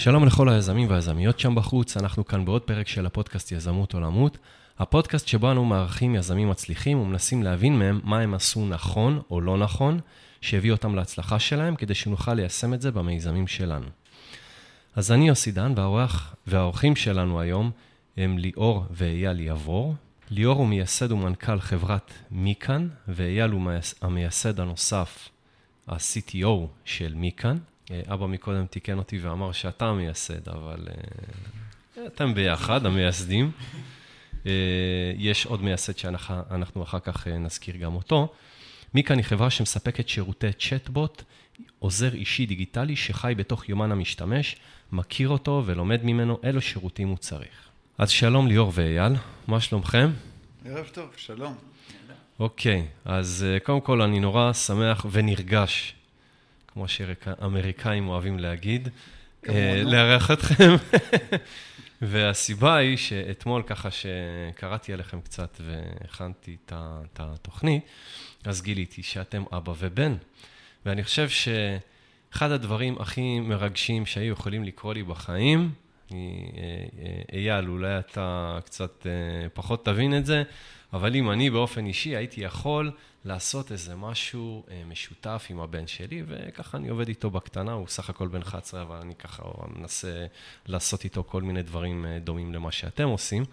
שלום לכל היזמים והיזמיות שם בחוץ, אנחנו כאן בעוד פרק של הפודקאסט יזמות עולמות. הפודקאסט שבו אנו מארחים יזמים מצליחים ומנסים להבין מהם מה הם עשו נכון או לא נכון, שהביא אותם להצלחה שלהם, כדי שנוכל ליישם את זה במיזמים שלנו. אז אני יוסי דן, והאורח והאורחים שלנו היום הם ליאור ואייל יבור. ליאור הוא מייסד ומנכ"ל חברת מיקאן, ואייל הוא המייסד הנוסף, ה-CTO של מיקאן. אבא מקודם תיקן אותי ואמר שאתה המייסד, אבל uh, אתם ביחד, המייסדים. Uh, יש עוד מייסד שאנחנו אחר כך נזכיר גם אותו. מיקאן היא חברה שמספקת שירותי צ'טבוט, עוזר אישי דיגיטלי שחי בתוך יומן המשתמש, מכיר אותו ולומד ממנו אילו שירותים הוא צריך. אז שלום ליאור ואייל, מה שלומכם? ערב טוב, שלום. אוקיי, אז קודם כל אני נורא שמח ונרגש כמו שאמריקאים אוהבים להגיד, אה, לארח אתכם. והסיבה היא שאתמול, ככה שקראתי עליכם קצת והכנתי את התוכנית, אז גיליתי שאתם אבא ובן. ואני חושב שאחד הדברים הכי מרגשים שהיו יכולים לקרוא לי בחיים, אה, אה, אייל, אולי אתה קצת פחות תבין את זה, אבל אם אני באופן אישי הייתי יכול לעשות איזה משהו אה, משותף עם הבן שלי, וככה אני עובד איתו בקטנה, הוא סך הכל בן 11, אבל אני ככה מנסה לעשות איתו כל מיני דברים אה, דומים למה שאתם עושים.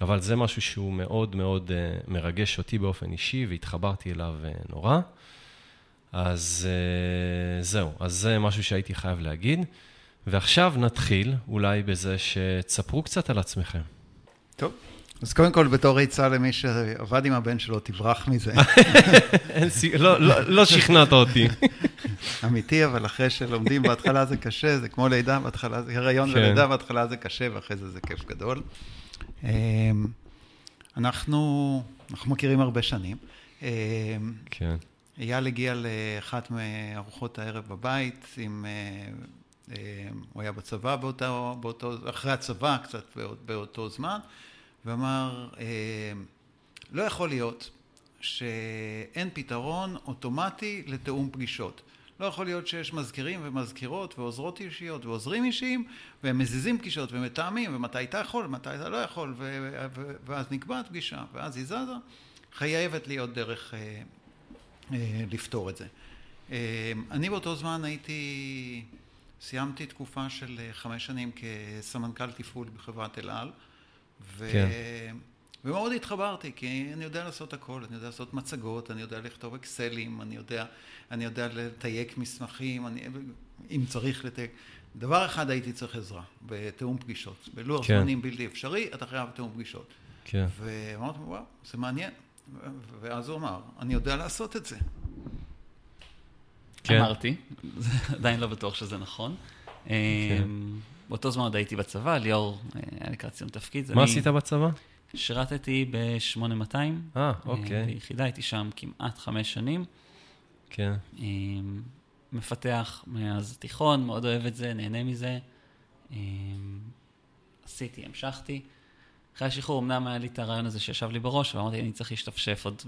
אבל זה משהו שהוא מאוד מאוד אה, מרגש אותי באופן אישי, והתחברתי אליו נורא. אז זהו, אז זה משהו שהייתי חייב להגיד. ועכשיו נתחיל אולי בזה שתספרו קצת על עצמכם. טוב. אז קודם כל, בתור עצה למי שעבד עם הבן שלו, תברח מזה. לא, לא, לא שכנעת אותי. אמיתי, אבל אחרי שלומדים, בהתחלה זה קשה, זה כמו לידה, בהתחלה זה הריון כן. ולידה, בהתחלה זה קשה, ואחרי זה זה כיף גדול. אמ, אנחנו, אנחנו מכירים הרבה שנים. אמ, כן. אייל הגיע לאחת מארוחות הערב בבית, עם, אה, אמ, הוא היה בצבא באותו, באותו, אחרי הצבא, קצת באותו זמן. ואמר, אה, לא יכול להיות שאין פתרון אוטומטי לתיאום פגישות. לא יכול להיות שיש מזכירים ומזכירות ועוזרות אישיות ועוזרים אישיים והם מזיזים פגישות ומתאמים ומתי אתה יכול ומתי אתה לא יכול ו- ו- ואז נקבעת פגישה ואז היא זזה, חייבת להיות דרך אה, אה, לפתור את זה. אה, אני באותו זמן הייתי, סיימתי תקופה של אה, חמש שנים כסמנכ"ל תפעול בחברת אל על ו... כן. ומאוד התחברתי, כי אני יודע לעשות הכל, אני יודע לעשות מצגות, אני יודע לכתוב אקסלים, אני יודע, אני יודע לתייק מסמכים, אני, אם צריך לתייק. דבר אחד הייתי צריך עזרה, בתיאום פגישות. בלוח כן. זמנים בלתי אפשרי, אתה חייב תיאום פגישות. כן. ואמרתי, וואו, זה מעניין. ואז הוא אמר, אני יודע לעשות את זה. כן. אמרתי, עדיין לא בטוח שזה נכון. כן. באותו זמן עוד הייתי בצבא, ליאור אה, היה לקראת סיום תפקיד. מה עשית בצבא? שירתתי ב-8200. אה, אוקיי. אה, ביחידה, הייתי שם כמעט חמש שנים. כן. אה, מפתח מאז תיכון, מאוד אוהב את זה, נהנה מזה. עשיתי, המשכתי. אחרי השחרור אמנם היה לי את הרעיון הזה שישב לי בראש, ואמרתי, אני צריך להשתפשף עוד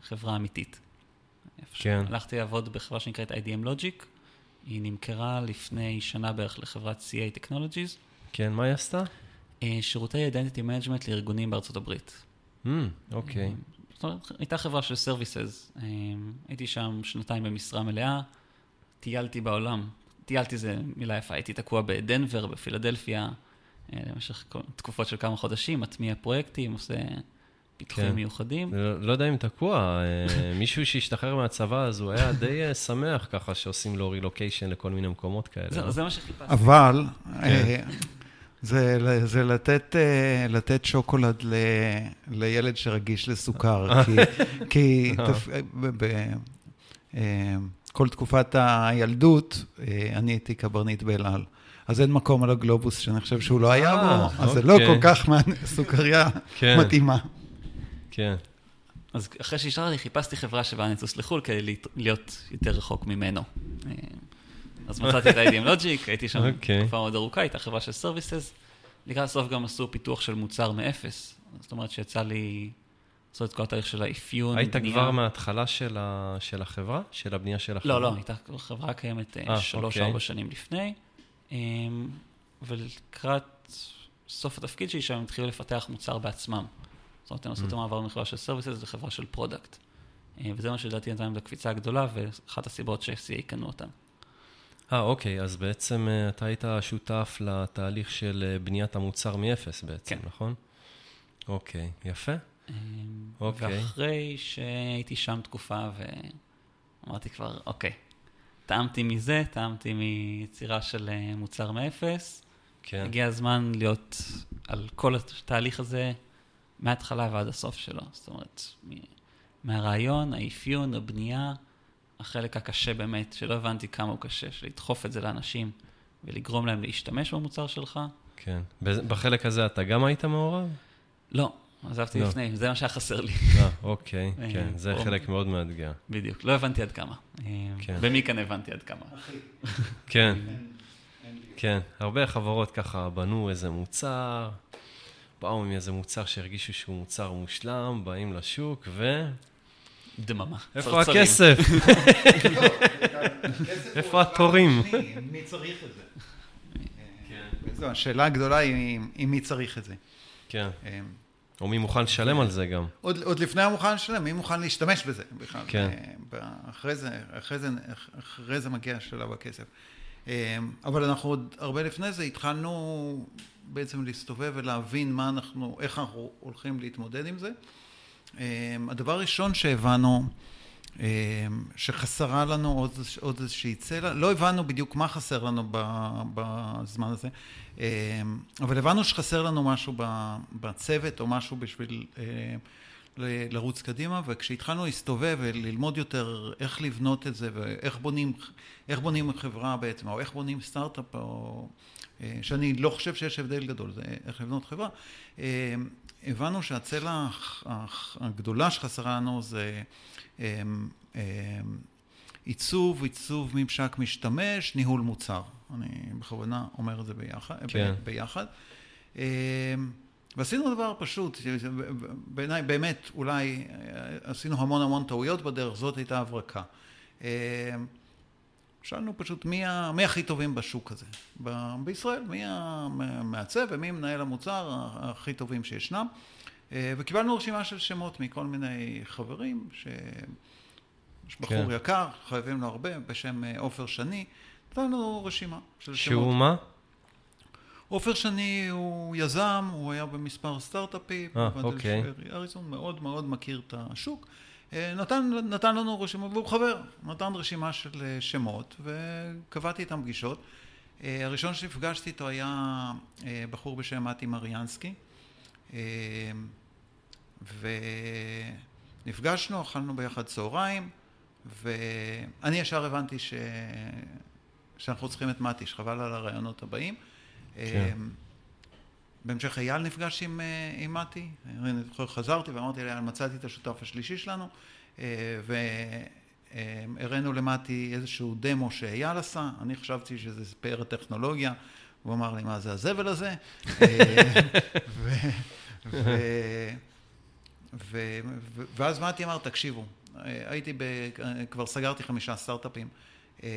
בחברה אמיתית. כן. הלכתי לעבוד בחברה שנקראת IDM Logic, היא נמכרה לפני שנה בערך לחברת CA Technologies. כן, מה היא עשתה? אה, שירותי Identity Management לארגונים בארצות הברית. Mm, אוקיי. אה, זאת אומרת, הייתה חברה של Services. אה, הייתי שם שנתיים במשרה מלאה, טיילתי בעולם. טיילתי זה מילה יפה, הייתי תקוע בדנבר, בפילדלפיה, למשך תקופות של כמה חודשים, מטמיע פרויקטים, עושה פיתוחים כן. מיוחדים. לא, לא יודע אם תקוע, אה, מישהו שהשתחרר מהצבא, אז הוא היה די אה, שמח ככה שעושים לו רילוקיישן לכל מיני מקומות כאלה. זה, זה מה שחיפשתי. אבל, כן. אה, זה, זה לתת, לתת שוקולד ל, לילד שרגיש לסוכר, כי, כי תפ, ב, ב, כל תקופת הילדות, אני הייתי קברניט באל על. אז אין מקום על הגלובוס שאני חושב שהוא לא היה בו, אז זה לא אוקיי. כל כך סוכריה כן. מתאימה. כן. אז אחרי שהשארתי, חיפשתי חברה שבה אני אטוס לחו"ל כדי להיות יותר רחוק ממנו. אה, אז מצאתי את ה-IDM Logic, הייתי שם okay. אוקיי. תקופה מאוד ארוכה, הייתה חברה של Services. לקראת הסוף גם עשו פיתוח של מוצר מאפס. זאת אומרת שיצא לי לעשות את כל התהליך של האפיון, היית בנייה. כבר מההתחלה של, ה... של החברה? של הבנייה של החברה? לא, לא, הייתה חברה קיימת אה, אה, שלוש-ארבע אוקיי. שנים לפני. ולקראת סוף התפקיד שלי שם, הם התחילו לפתח מוצר בעצמם. הם עשו את. המעבר מחברה של services לחברה של product. וזה מה שלדעתי נתן להם את הקפיצה הגדולה, ואחת הסיבות ש-CA קנו אותם. אה, אוקיי, אז בעצם אה, אתה היית שותף לתהליך של אה, בניית המוצר מאפס בעצם, כן. נכון? אוקיי, יפה. אוקיי. ואחרי שהייתי שם תקופה ואמרתי כבר, אוקיי, טעמתי מזה, טעמתי מיצירה של אה, מוצר מאפס. כן. הגיע הזמן להיות על כל התהליך הזה מההתחלה ועד הסוף שלו. זאת אומרת, מהרעיון, האפיון, הבנייה, החלק הקשה באמת, שלא הבנתי כמה הוא קשה, של לדחוף את זה לאנשים ולגרום להם להשתמש במוצר שלך. כן. בחלק הזה אתה גם היית מעורב? לא, עזבתי לא. לפני, זה מה שהיה חסר לי. אה, אוקיי, אה, כן, זה חלק מאוד מאתגר. בדיוק, לא הבנתי עד כמה. אה, כן. במכאן הבנתי עד כמה. כן, כן, הרבה חברות ככה בנו איזה מוצר, באו עם איזה מוצר שהרגישו שהוא מוצר מושלם, באים לשוק ו... דממה. איפה הכסף? איפה התורים? מי צריך את זה? כן. השאלה הגדולה היא מי צריך את זה. כן. או מי מוכן לשלם על זה גם. עוד, עוד לפני המוכן לשלם, מי מוכן להשתמש בזה בכלל. כן. אה, אחרי זה, אחרי זה, אחרי זה מגיע שלב הכסף. אה, אבל אנחנו עוד הרבה לפני זה התחלנו בעצם להסתובב ולהבין מה אנחנו, איך אנחנו הולכים להתמודד עם זה. אה, הדבר הראשון שהבנו, אמ, שחסרה לנו עוד, עוד איזושהי צלע, לא הבנו בדיוק מה חסר לנו בזמן הזה, אמ, אבל הבנו שחסר לנו משהו בצוות או משהו בשביל אה, לרוץ קדימה, וכשהתחלנו להסתובב וללמוד יותר איך לבנות את זה ואיך בונים, בונים חברה בעצם, או איך בונים סטארט-אפ, או, שאני לא חושב שיש הבדל גדול, זה איך לבנות חברה, אמ, הבנו שהצלע הגדולה שחסרה לנו זה אמ, עיצוב, עיצוב ממשק משתמש, ניהול מוצר. אני בכוונה אומר את זה ביחד. כן. ביחד. ועשינו דבר פשוט, בעיניי באמת אולי אה, עשינו המון המון טעויות בדרך, זאת הייתה הברקה. שאלנו פשוט מי, ה, מי הכי טובים בשוק הזה. ב, בישראל, מי המעצב ומי מנהל המוצר הכי טובים שישנם. אה, וקיבלנו רשימה של שמות מכל מיני חברים, שיש בחור כן. יקר, חייבים לו הרבה, בשם אה, עופר שני, נתנו רשימה של שהוא שמות. שהוא מה? עופר שני הוא יזם, הוא היה במספר סטארט-אפים, אה, אוקיי. אריזון מאוד מאוד מכיר את השוק. אה, נתן, נתן לנו רשימה, והוא חבר, נתן רשימה של שמות, וקבעתי איתם פגישות. הראשון שנפגשתי איתו היה בחור בשם מתי מריאנסקי. ונפגשנו, אכלנו ביחד צהריים, ואני ישר הבנתי ש... שאנחנו צריכים את מתי, שחבל על הרעיונות הבאים. כן. בהמשך אייל נפגש עם, אה, עם מתי, חזרתי ואמרתי לאייל, מצאתי את השותף השלישי שלנו, אה, והראינו למתי איזשהו דמו שאייל עשה, אני חשבתי שזה פאר הטכנולוגיה, הוא אמר לי, מה זה הזבל הזה? אה, ו... ו... ו, ו, ואז מתי אמר, תקשיבו, הייתי, ב, כבר סגרתי חמישה סטארט-אפים, אה,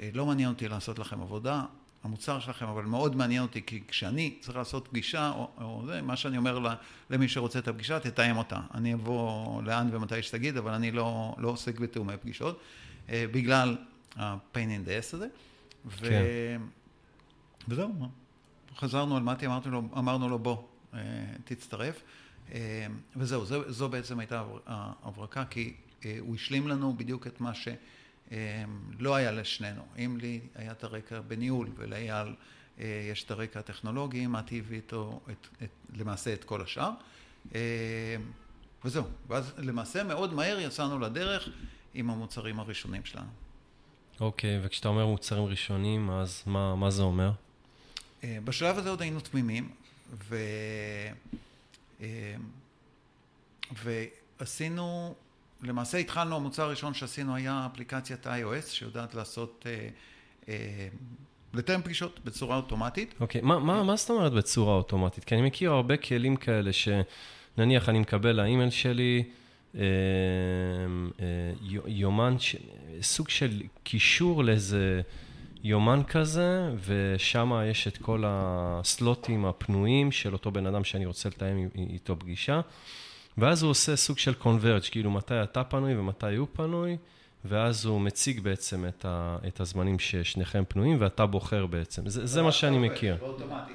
אה, לא מעניין אותי לעשות לכם עבודה, המוצר שלכם, אבל מאוד מעניין אותי, כי כשאני צריך לעשות פגישה, או, או זה, מה שאני אומר למי שרוצה את הפגישה, תתאם אותה. אני אבוא לאן ומתי שתגיד, אבל אני לא, לא עוסק בתאומי פגישות, אה, בגלל ה-pain in the ass הזה. ו... כן. וזהו, חזרנו על מתי, אמרנו לו, בוא, תצטרף. אמ, וזהו, זו, זו בעצם הייתה ההברקה, כי אה, הוא השלים לנו בדיוק את מה שלא היה לשנינו. אם לי היה את הרקע בניהול ולאייל אה, יש את הרקע הטכנולוגי, מתי הביא איתו את, את, למעשה את כל השאר. אמ, וזהו, ואז למעשה מאוד מהר יצאנו לדרך עם המוצרים הראשונים שלנו. אוקיי, okay, וכשאתה אומר מוצרים ראשונים, אז מה, מה זה אומר? אה, בשלב הזה עוד היינו תמימים, ו... אמ, ועשינו, למעשה התחלנו, המוצר הראשון שעשינו היה אפליקציית iOS שיודעת לעשות, אה, אה, לתאם פגישות בצורה אוטומטית. אוקיי, okay. מה, מה, מה זאת אומרת בצורה אוטומטית? כי אני מכיר הרבה כלים כאלה שנניח אני מקבל לאימייל שלי אה, אה, יומן, ש... סוג של קישור לאיזה יומן כזה, ושם יש את כל הסלוטים הפנויים של אותו בן אדם שאני רוצה לתאם איתו פגישה. ואז הוא עושה סוג של קונברג', כאילו מתי אתה פנוי ומתי הוא פנוי, ואז הוא מציג בעצם את, ה, את הזמנים ששניכם פנויים, ואתה בוחר בעצם. זה, זה מה שאני מכיר. זה לא אוטומטי.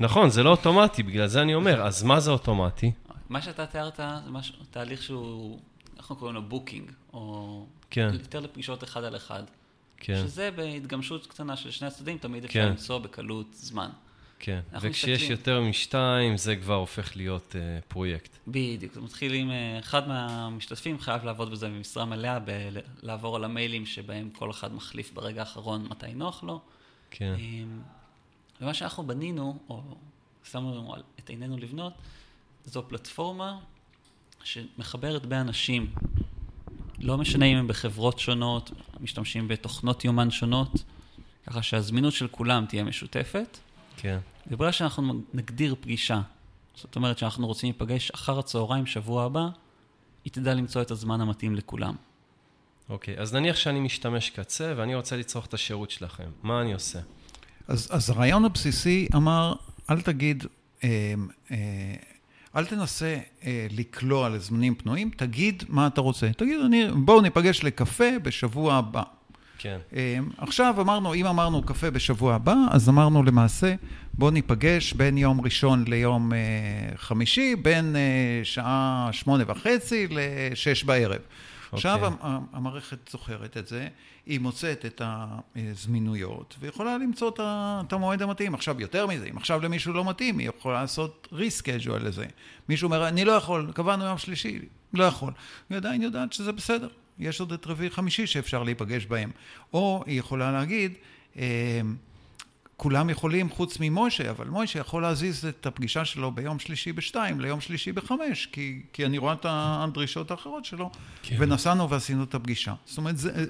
נכון, זה לא אוטומטי, בגלל זה אני אומר, אז מה זה אוטומטי? מה שאתה תיארת זה מש... תהליך שהוא, אנחנו קוראים לו booking, או כן. יותר לפגישות אחד על אחד. כן. שזה בהתגמשות קטנה של שני הצדדים, תמיד אפשר כן. למצוא בקלות זמן. כן, וכשיש מסתכלים... יותר משתיים, זה כבר הופך להיות אה, פרויקט. בדיוק, זה מתחיל עם, אה, אחד מהמשתתפים חייב לעבוד בזה במשרה מלאה, לעבור על המיילים שבהם כל אחד מחליף ברגע האחרון מתי נוח לו. כן. אמ, ומה שאנחנו בנינו, או שמנו את עינינו לבנות, זו פלטפורמה שמחברת בין אנשים. לא משנה אם הם בחברות שונות, משתמשים בתוכנות יומן שונות, ככה שהזמינות של כולם תהיה משותפת. כן. וברגע שאנחנו נגדיר פגישה, זאת אומרת שאנחנו רוצים להיפגש אחר הצהריים שבוע הבא, היא תדע למצוא את הזמן המתאים לכולם. אוקיי, אז נניח שאני משתמש קצה ואני רוצה לצרוך את השירות שלכם, מה אני עושה? אז, אז הרעיון הבסיסי אמר, אל תגיד, אה, אה, אל תנסה אה, לקלוע לזמנים פנויים, תגיד מה אתה רוצה. תגיד, אני, בואו ניפגש לקפה בשבוע הבא. כן. אמ, עכשיו אמרנו, אם אמרנו קפה בשבוע הבא, אז אמרנו למעשה, בואו ניפגש בין יום ראשון ליום אה, חמישי, בין אה, שעה שמונה וחצי לשש בערב. Okay. עכשיו אוקיי. המערכת זוכרת את זה, היא מוצאת את הזמינויות ויכולה למצוא את המועד המתאים. עכשיו יותר מזה, אם עכשיו למישהו לא מתאים, היא יכולה לעשות ריסקייג'ואל לזה. מישהו אומר, אני לא יכול, קבענו יום שלישי, לא יכול. היא עדיין יודעת שזה בסדר. יש עוד את רביעי חמישי שאפשר להיפגש בהם. או היא יכולה להגיד, אה, כולם יכולים חוץ ממוישה, אבל מוישה יכול להזיז את הפגישה שלו ביום שלישי בשתיים ליום שלישי בחמש, כי, כי אני רואה את הדרישות האחרות שלו, כן. ונסענו ועשינו את הפגישה. זאת אומרת, זה,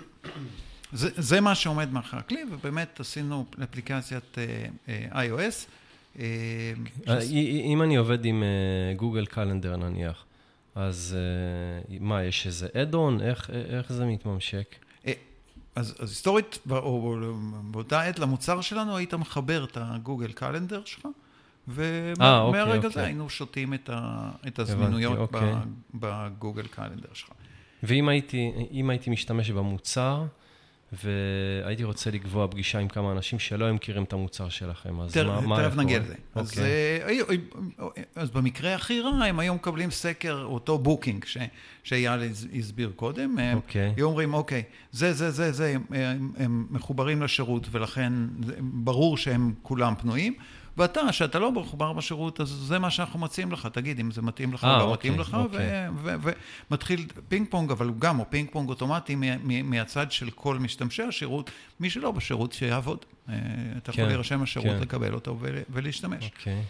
זה, זה מה שעומד מאחורי הכלי, ובאמת עשינו אפליקציית uh, uh, iOS. Uh. אם אני עובד עם גוגל uh, קלנדר נניח, אז uh, מה, יש איזה אד-און? איך, איך זה מתממשק? אה, אז, אז היסטורית, או, באותה עת למוצר שלנו, היית מחבר את הגוגל קלנדר שלך, ומהרגע אוקיי, הזה אוקיי. היינו שותים את, ה, את הזמינויות הבנתי, אוקיי. בגוגל קלנדר שלך. ואם הייתי, הייתי משתמש במוצר, והייתי רוצה לקבוע פגישה עם כמה אנשים שלא מכירים את המוצר שלכם, אז מה, מה תכף נגיע לזה. אוקיי. אז, אוקיי. אה, אז במקרה הכי רע, הם היו מקבלים סקר, אותו booking שאייל הסביר קודם. אוקיי. אוקיי. היו אומרים, אוקיי, זה, זה, זה, זה, הם, הם מחוברים לשירות, ולכן ברור שהם כולם פנויים. ואתה, שאתה לא מחובר בשירות, אז זה מה שאנחנו מציעים לך, תגיד אם זה מתאים לך או לא אוקיי, מתאים לך, אוקיי. ומתחיל פינג פונג, אבל גם, או פינג פונג אוטומטי מהצד של כל משתמשי השירות, מי שלא בשירות, שיעבוד. אה, אתה יכול כן, להירשם לשירות, כן. לקבל אותו ולהשתמש. אוקיי.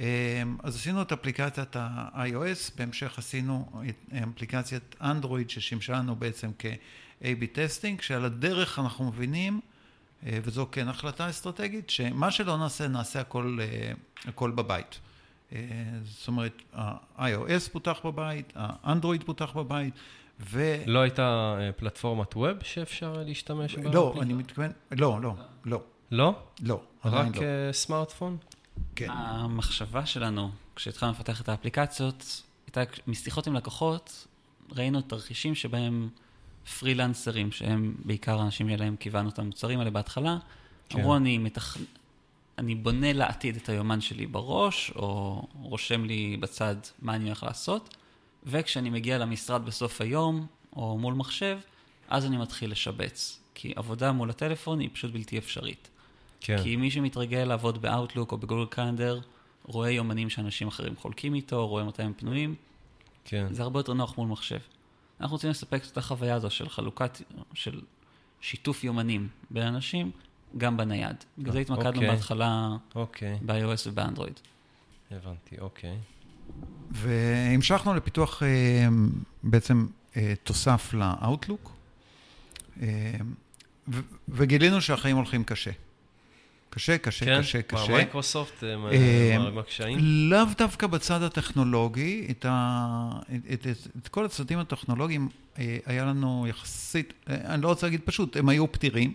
אה, אז עשינו את אפליקציית ה-iOS, בהמשך עשינו את אפליקציית אנדרואיד ששימשה לנו בעצם כ-AB testing, שעל הדרך אנחנו מבינים אה, וזו כן החלטה אסטרטגית, שמה שלא נעשה, נעשה הכל, אה, הכל בבית. אה, זאת אומרת, ה-iOS פותח בבית, האנדרואיד פותח בבית, ו... לא הייתה פלטפורמת ווב שאפשר להשתמש בה? לא, אני מתכוון, לא, לא, לא. לא? לא, רק לא. סמארטפון? כן. המחשבה שלנו, כשהתחלנו לפתח את האפליקציות, הייתה משיחות עם לקוחות, ראינו תרחישים שבהם פרילנסרים, שהם בעיקר האנשים שלהם כיוונו את המוצרים האלה בהתחלה, כן. אמרו, אני, מתכ... אני בונה לעתיד את היומן שלי בראש, או רושם לי בצד מה אני הולך לעשות, וכשאני מגיע למשרד בסוף היום, או מול מחשב, אז אני מתחיל לשבץ. כי עבודה מול הטלפון היא פשוט בלתי אפשרית. כן. כי מי שמתרגל לעבוד באאוטלוק או בגוגל קלנדר, רואה יומנים שאנשים אחרים חולקים איתו, רואה מתי הם פנויים. כן. זה הרבה יותר נוח מול מחשב. אנחנו רוצים לספק את החוויה הזו של חלוקת, של שיתוף יומנים בין אנשים, גם בנייד. בגלל זה התמקדנו אוקיי. בהתחלה אוקיי. ב-iOS ובאנדרואיד. הבנתי, אוקיי. והמשכנו לפיתוח אה, בעצם אה, תוסף ל-Outlook, אה, וגילינו שהחיים הולכים קשה. קשה, קשה, כן? קשה, קשה. מה, מייקרוסופט, אה, אה, מה הקשיים? לאו דווקא בצד הטכנולוגי, את, ה, את, את, את כל הצדדים הטכנולוגיים אה, היה לנו יחסית, אני לא רוצה להגיד פשוט, הם היו פתירים.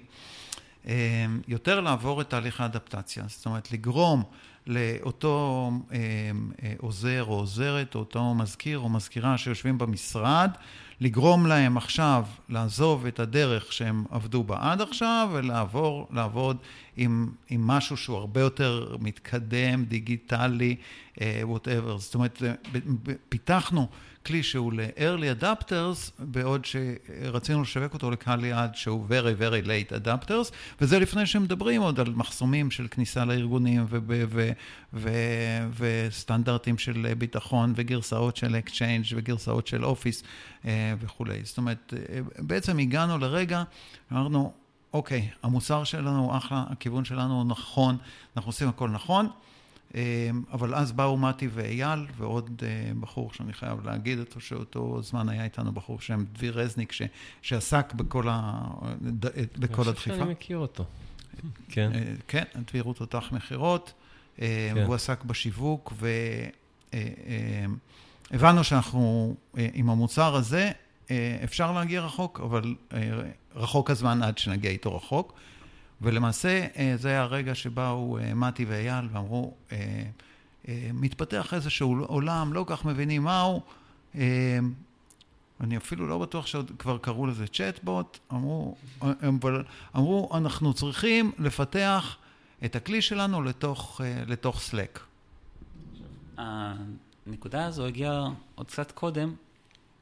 יותר לעבור את תהליך האדפטציה. זאת אומרת, לגרום לאותו עוזר או עוזרת, או אותו מזכיר או מזכירה שיושבים במשרד, לגרום להם עכשיו לעזוב את הדרך שהם עבדו בה עד עכשיו ולעבור, לעבוד עם, עם משהו שהוא הרבה יותר מתקדם, דיגיטלי, Whatever. אה, זאת אומרת, פיתחנו כלי שהוא ל- early adopters, בעוד שרצינו לשווק אותו לקהל יעד שהוא very very late adopters, וזה לפני שמדברים עוד על מחסומים של כניסה לארגונים וסטנדרטים של ביטחון וגרסאות של Exchange וגרסאות של Office אה, וכולי. זאת אומרת, בעצם הגענו לרגע, אמרנו, אוקיי, המוצר שלנו אחלה, הכיוון שלנו הוא נכון, אנחנו עושים הכל נכון. אמ, אבל אז באו מתי ואייל ועוד אה, בחור שאני חייב להגיד אותו, שאותו זמן היה איתנו בחור בשם דביר רזניק, ש, שעסק בכל, ה, בכל הדחיפה. אני חושב שאני מכיר אותו. כן. אה, כן, דביר הוא תותח מכירות, אה, כן. והוא עסק בשיווק, והבנו שאנחנו, עם המוצר הזה, אפשר להגיע רחוק, אבל רחוק הזמן עד שנגיע איתו רחוק. ולמעשה אה, זה היה הרגע שבאו אה, מתי ואייל ואמרו, אה, מתפתח איזשהו עולם, לא כל כך מבינים מהו. אני אפילו לא בטוח שכבר קראו לזה צ'טבוט, אמרו, אמרו, אנחנו צריכים לפתח את הכלי שלנו לתוך, לתוך Slack. הנקודה הזו הגיעה עוד קצת קודם,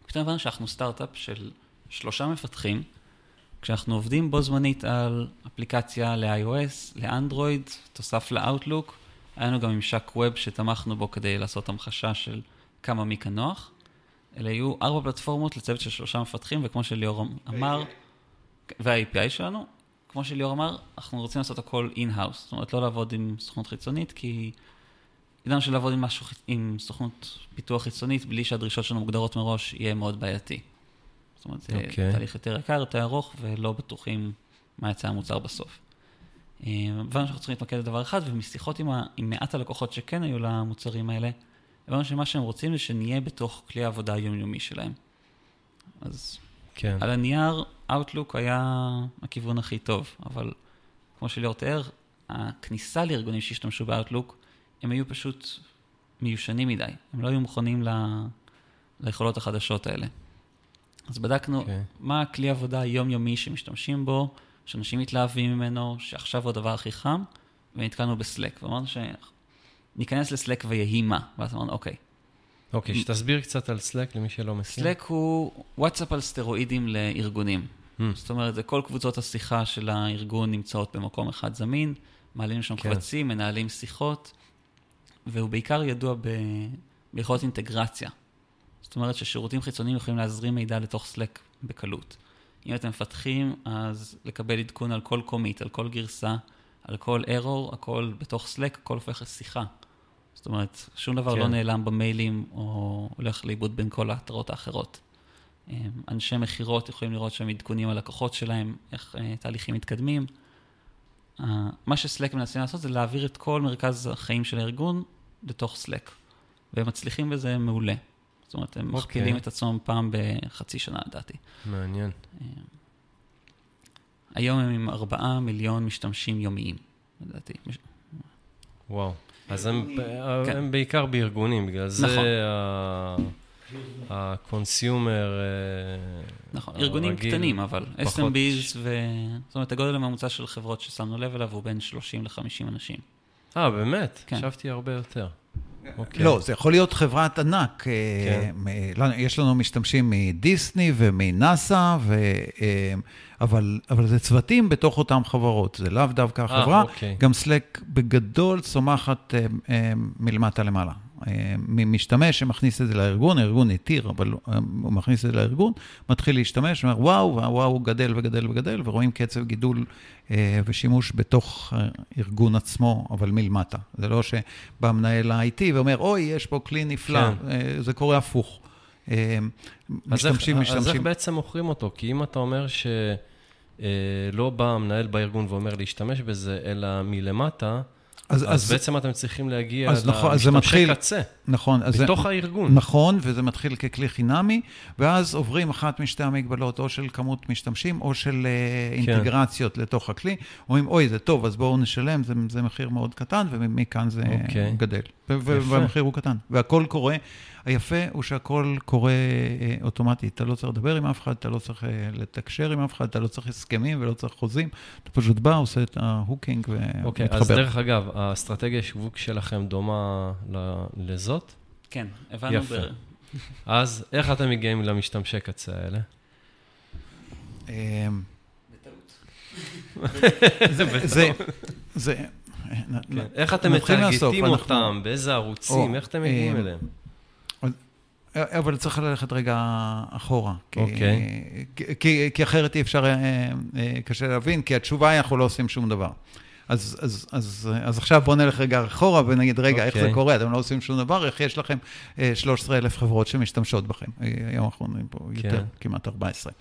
פתאום הבנו שאנחנו סטארט-אפ של שלושה מפתחים, כשאנחנו עובדים בו זמנית על אפליקציה ל-iOS, לאנדרואיד, תוסף ל-Outlook, היה לנו גם ממשק web שתמכנו בו כדי לעשות המחשה של כמה Meekan נוח. אלה היו ארבע פלטפורמות לצוות של שלושה מפתחים, וכמו שליאור אמר, וה-API שלנו, כמו שליאור אמר, אנחנו רוצים לעשות הכל in-house, זאת אומרת לא לעבוד עם סוכנות חיצונית, כי ידענו שלעבוד עם, משהו, עם סוכנות פיתוח חיצונית בלי שהדרישות שלנו מוגדרות מראש, יהיה מאוד בעייתי. זאת אומרת, זה okay. אוקיי. תהליך יותר יקר, יותר ארוך, ולא בטוחים מה יצא המוצר בסוף. אה, הבנו שאנחנו צריכים להתמקד בדבר אחד, ומשיחות עם, ה, עם מעט הלקוחות שכן היו למוצרים האלה, הבנו שמה שהם רוצים זה שנהיה בתוך כלי העבודה היומיומי שלהם. אז כן. על הנייר, Outlook היה הכיוון הכי טוב, אבל כמו שליאור תיאר, הכניסה לארגונים שהשתמשו ב-Outlook, הם היו פשוט מיושנים מדי, הם לא היו מוכנים ל... ליכולות החדשות האלה. אז בדקנו okay. אוקיי. מה הכלי עבודה היומיומי שמשתמשים בו, שאנשים מתלהבים ממנו, שעכשיו הוא הדבר הכי חם, ונתקענו בסלק. ואמרנו שניכנס לסלק ויהי מה. ואז אמרנו, אוקיי. אוקיי, שתסביר קצת על סלק למי שלא מכיר. סלק הוא וואטסאפ על סטרואידים לארגונים. Hmm. זאת אומרת, זה כל קבוצות השיחה של הארגון נמצאות במקום אחד זמין, מעלים שם כן. קבצים, מנהלים שיחות, והוא בעיקר ידוע ב... ביכולת אינטגרציה. זאת אומרת ששירותים חיצוניים יכולים להזרים מידע לתוך Slack בקלות. אם אתם מפתחים, אז לקבל עדכון על כל קומיט, על כל גרסה, על כל error, הכל בתוך Slack, הכל הופך לשיחה. זאת אומרת, שום דבר לא כן. לא נעלם במיילים או הולך לאיבוד בין כל ההתראות האחרות. אמ, אנשי מכירות יכולים לראות שם עדכונים על לקוחות שלהם, איך uh, תהליכים מתקדמים. Uh, מה שסלק מנסים לעשות זה להעביר את כל מרכז החיים של הארגון לתוך סלק, והם מצליחים בזה מעולה. זאת אומרת, הם okay. אוקיי. מכפילים את עצמם פעם בחצי שנה, לדעתי. מעניין. אה, היום הם עם ארבעה מיליון משתמשים יומיים, לדעתי. וואו. אז הם, כן. הם בעיקר בארגונים, בגלל נכון. זה ה-consumer אה, נכון, ארגונים קטנים, אבל SMBs, ו... זאת אומרת, הגודל הממוצע של חברות ששמנו לב אליו הוא בין 30 ל-50 אנשים. אה, באמת? כן. חשבתי הרבה יותר. אוקיי. אוקיי. לא, זה יכול להיות חברת ענק. אה, כן. יש לנו משתמשים מדיסני ומ-NASA, ו... אה, אבל, אבל זה צוותים בתוך אותן חברות, זה לאו דווקא אה, החברה. אוקיי. גם Slack בגדול צומחת מלמטה למעלה. ממשתמש שמכניס את זה לארגון, הארגון התיר, אבל הוא מכניס את זה לארגון, מתחיל להשתמש, אומר וואו, והוואו גדל וגדל וגדל, ורואים קצב גידול אה, ושימוש בתוך הארגון עצמו, אבל מלמטה. זה לא שבא מנהל ה-IT ואומר, אוי, יש פה כלי נפלא, כן. אה, זה קורה הפוך. אה, משתמשים, משתמשים. אז איך בעצם מוכרים אותו? כי אם אתה אומר שלא בא המנהל בארגון ואומר להשתמש בזה, אלא מלמטה, אז, אז, אז בעצם אתם צריכים להגיע אז נכון, למשתמשי מתחיל, קצה. נכון. אז בתוך זה, הארגון. נכון, וזה מתחיל ככלי חינמי, ואז עוברים אחת משתי המגבלות, או של כמות משתמשים, או של אה, כן. אינטגרציות לתוך הכלי. אומרים, אוי, זה טוב, אז בואו נשלם, זה, זה מחיר מאוד קטן, ומכאן זה אוקיי. גדל. והמחיר הוא קטן. והכל קורה. היפה הוא שהכל קורה אה, אוטומטית. אתה לא צריך לדבר עם אף אחד, אתה לא צריך אה, לתקשר עם אף אחד, אתה לא צריך הסכמים ולא צריך חוזים. אתה פשוט בא, עושה את ה-hooking ומתחבר. אוקיי, אז דרך אגב, האסטרטגיה שיווק שלכם דומה לזאת? כן, הבנו. יפה. אז איך אתם מגיעים למשתמשי קצה האלה? אמ, זה, זה, כן. איך אתם מטרגטים אותם? באיזה ערוצים? איך אתם מגיעים אמ, אליהם? אבל צריך ללכת רגע אחורה. כי, אוקיי. כי, כי אחרת אי אפשר, אה, אה, קשה להבין, כי התשובה היא, אנחנו לא עושים שום דבר. אז, אז, אז, אז עכשיו בואו נלך רגע אחורה ונגיד, רגע, okay. איך זה אוקיי. קורה? אתם לא עושים שום דבר, איך יש לכם 13,000 אה, חברות שמשתמשות בכם? היום אנחנו אומרים פה okay. יותר, כן. כמעט 14.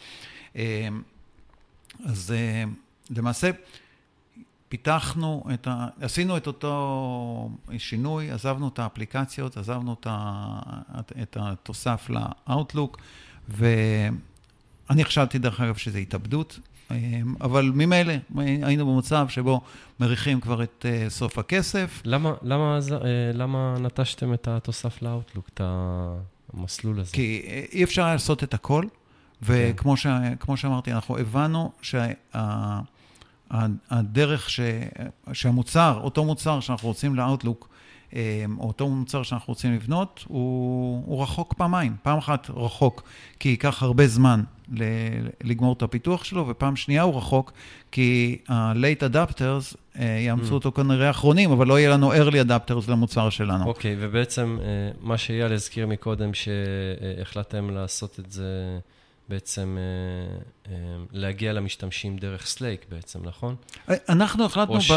אז למעשה, פיתחנו את ה... עשינו את אותו שינוי, עזבנו את האפליקציות, עזבנו את, ה... את התוסף ל-Outlook, ואני חשבתי, דרך אגב, שזה התאבדות, אבל ממילא היינו במצב שבו מריחים כבר את אה, סוף הכסף. למה, למה, אה, למה נטשתם את התוסף ל-Outlook, את המסלול הזה? כי אי אפשר לעשות את הכל, וכמו ש... שאמרתי, אנחנו הבנו שה... הדרך ש, שהמוצר, אותו מוצר שאנחנו רוצים לאוטלוק, או אותו מוצר שאנחנו רוצים לבנות, הוא, הוא רחוק פעמיים. פעם אחת רחוק כי ייקח הרבה זמן לגמור את הפיתוח שלו, ופעם שנייה הוא רחוק כי ה-late adapters אה, יאמצו mm. אותו כנראה אחרונים, אבל לא יהיה לנו early adapters למוצר שלנו. אוקיי, okay, ובעצם אה, מה שאייל הזכיר מקודם, שהחלטתם לעשות את זה... בעצם אה, אה, להגיע למשתמשים דרך סלייק בעצם, נכון? אנחנו החלטנו ש...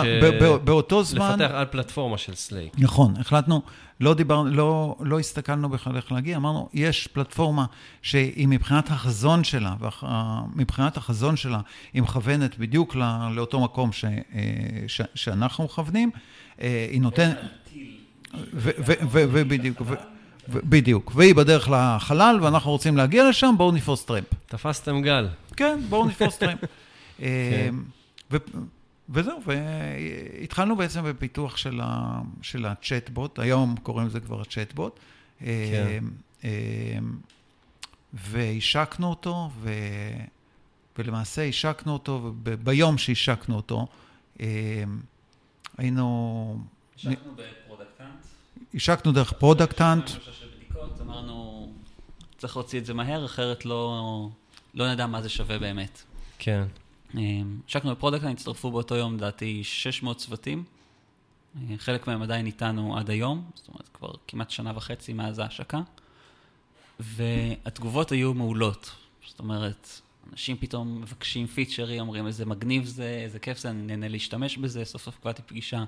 באותו זמן... לפתח על פלטפורמה של Slack. נכון, החלטנו, לא דיברנו, לא, לא הסתכלנו בכלל איך להגיע, אמרנו, יש פלטפורמה שהיא מבחינת החזון שלה, מבחינת החזון שלה, היא מכוונת בדיוק לא, לאותו מקום ש, אה, ש, שאנחנו מכוונים, היא נותנת... ובדיוק. בדיוק, והיא בדרך לחלל, ואנחנו רוצים להגיע לשם, בואו נתפוס טרמפ. תפסתם גל. כן, בואו נתפוס טרמפ. כן. ו- וזהו, והתחלנו בעצם בפיתוח של, ה- של הצ'טבוט, היום קוראים לזה כבר הצ'טבוט. כן. והשקנו אותו, ו... ולמעשה השקנו אותו, וביום שהשקנו אותו, היינו... השקנו ב-Product Hunt. השקנו דרך Product Hunt. אמרנו, צריך להוציא את זה מהר, אחרת לא, לא נדע מה זה שווה באמת. כן. אמ, השקנו ב-Product Hunt, הצטרפו באותו יום, לדעתי, 600 צוותים. אה, חלק מהם עדיין איתנו עד היום, זאת אומרת, כבר כמעט שנה וחצי מאז ההשקה. והתגובות היו מעולות. זאת אומרת, אנשים פתאום מבקשים פיצ'רים, אומרים איזה מגניב זה, איזה כיף זה, אני נהנה להשתמש בזה, סוף סוף קבעתי פגישה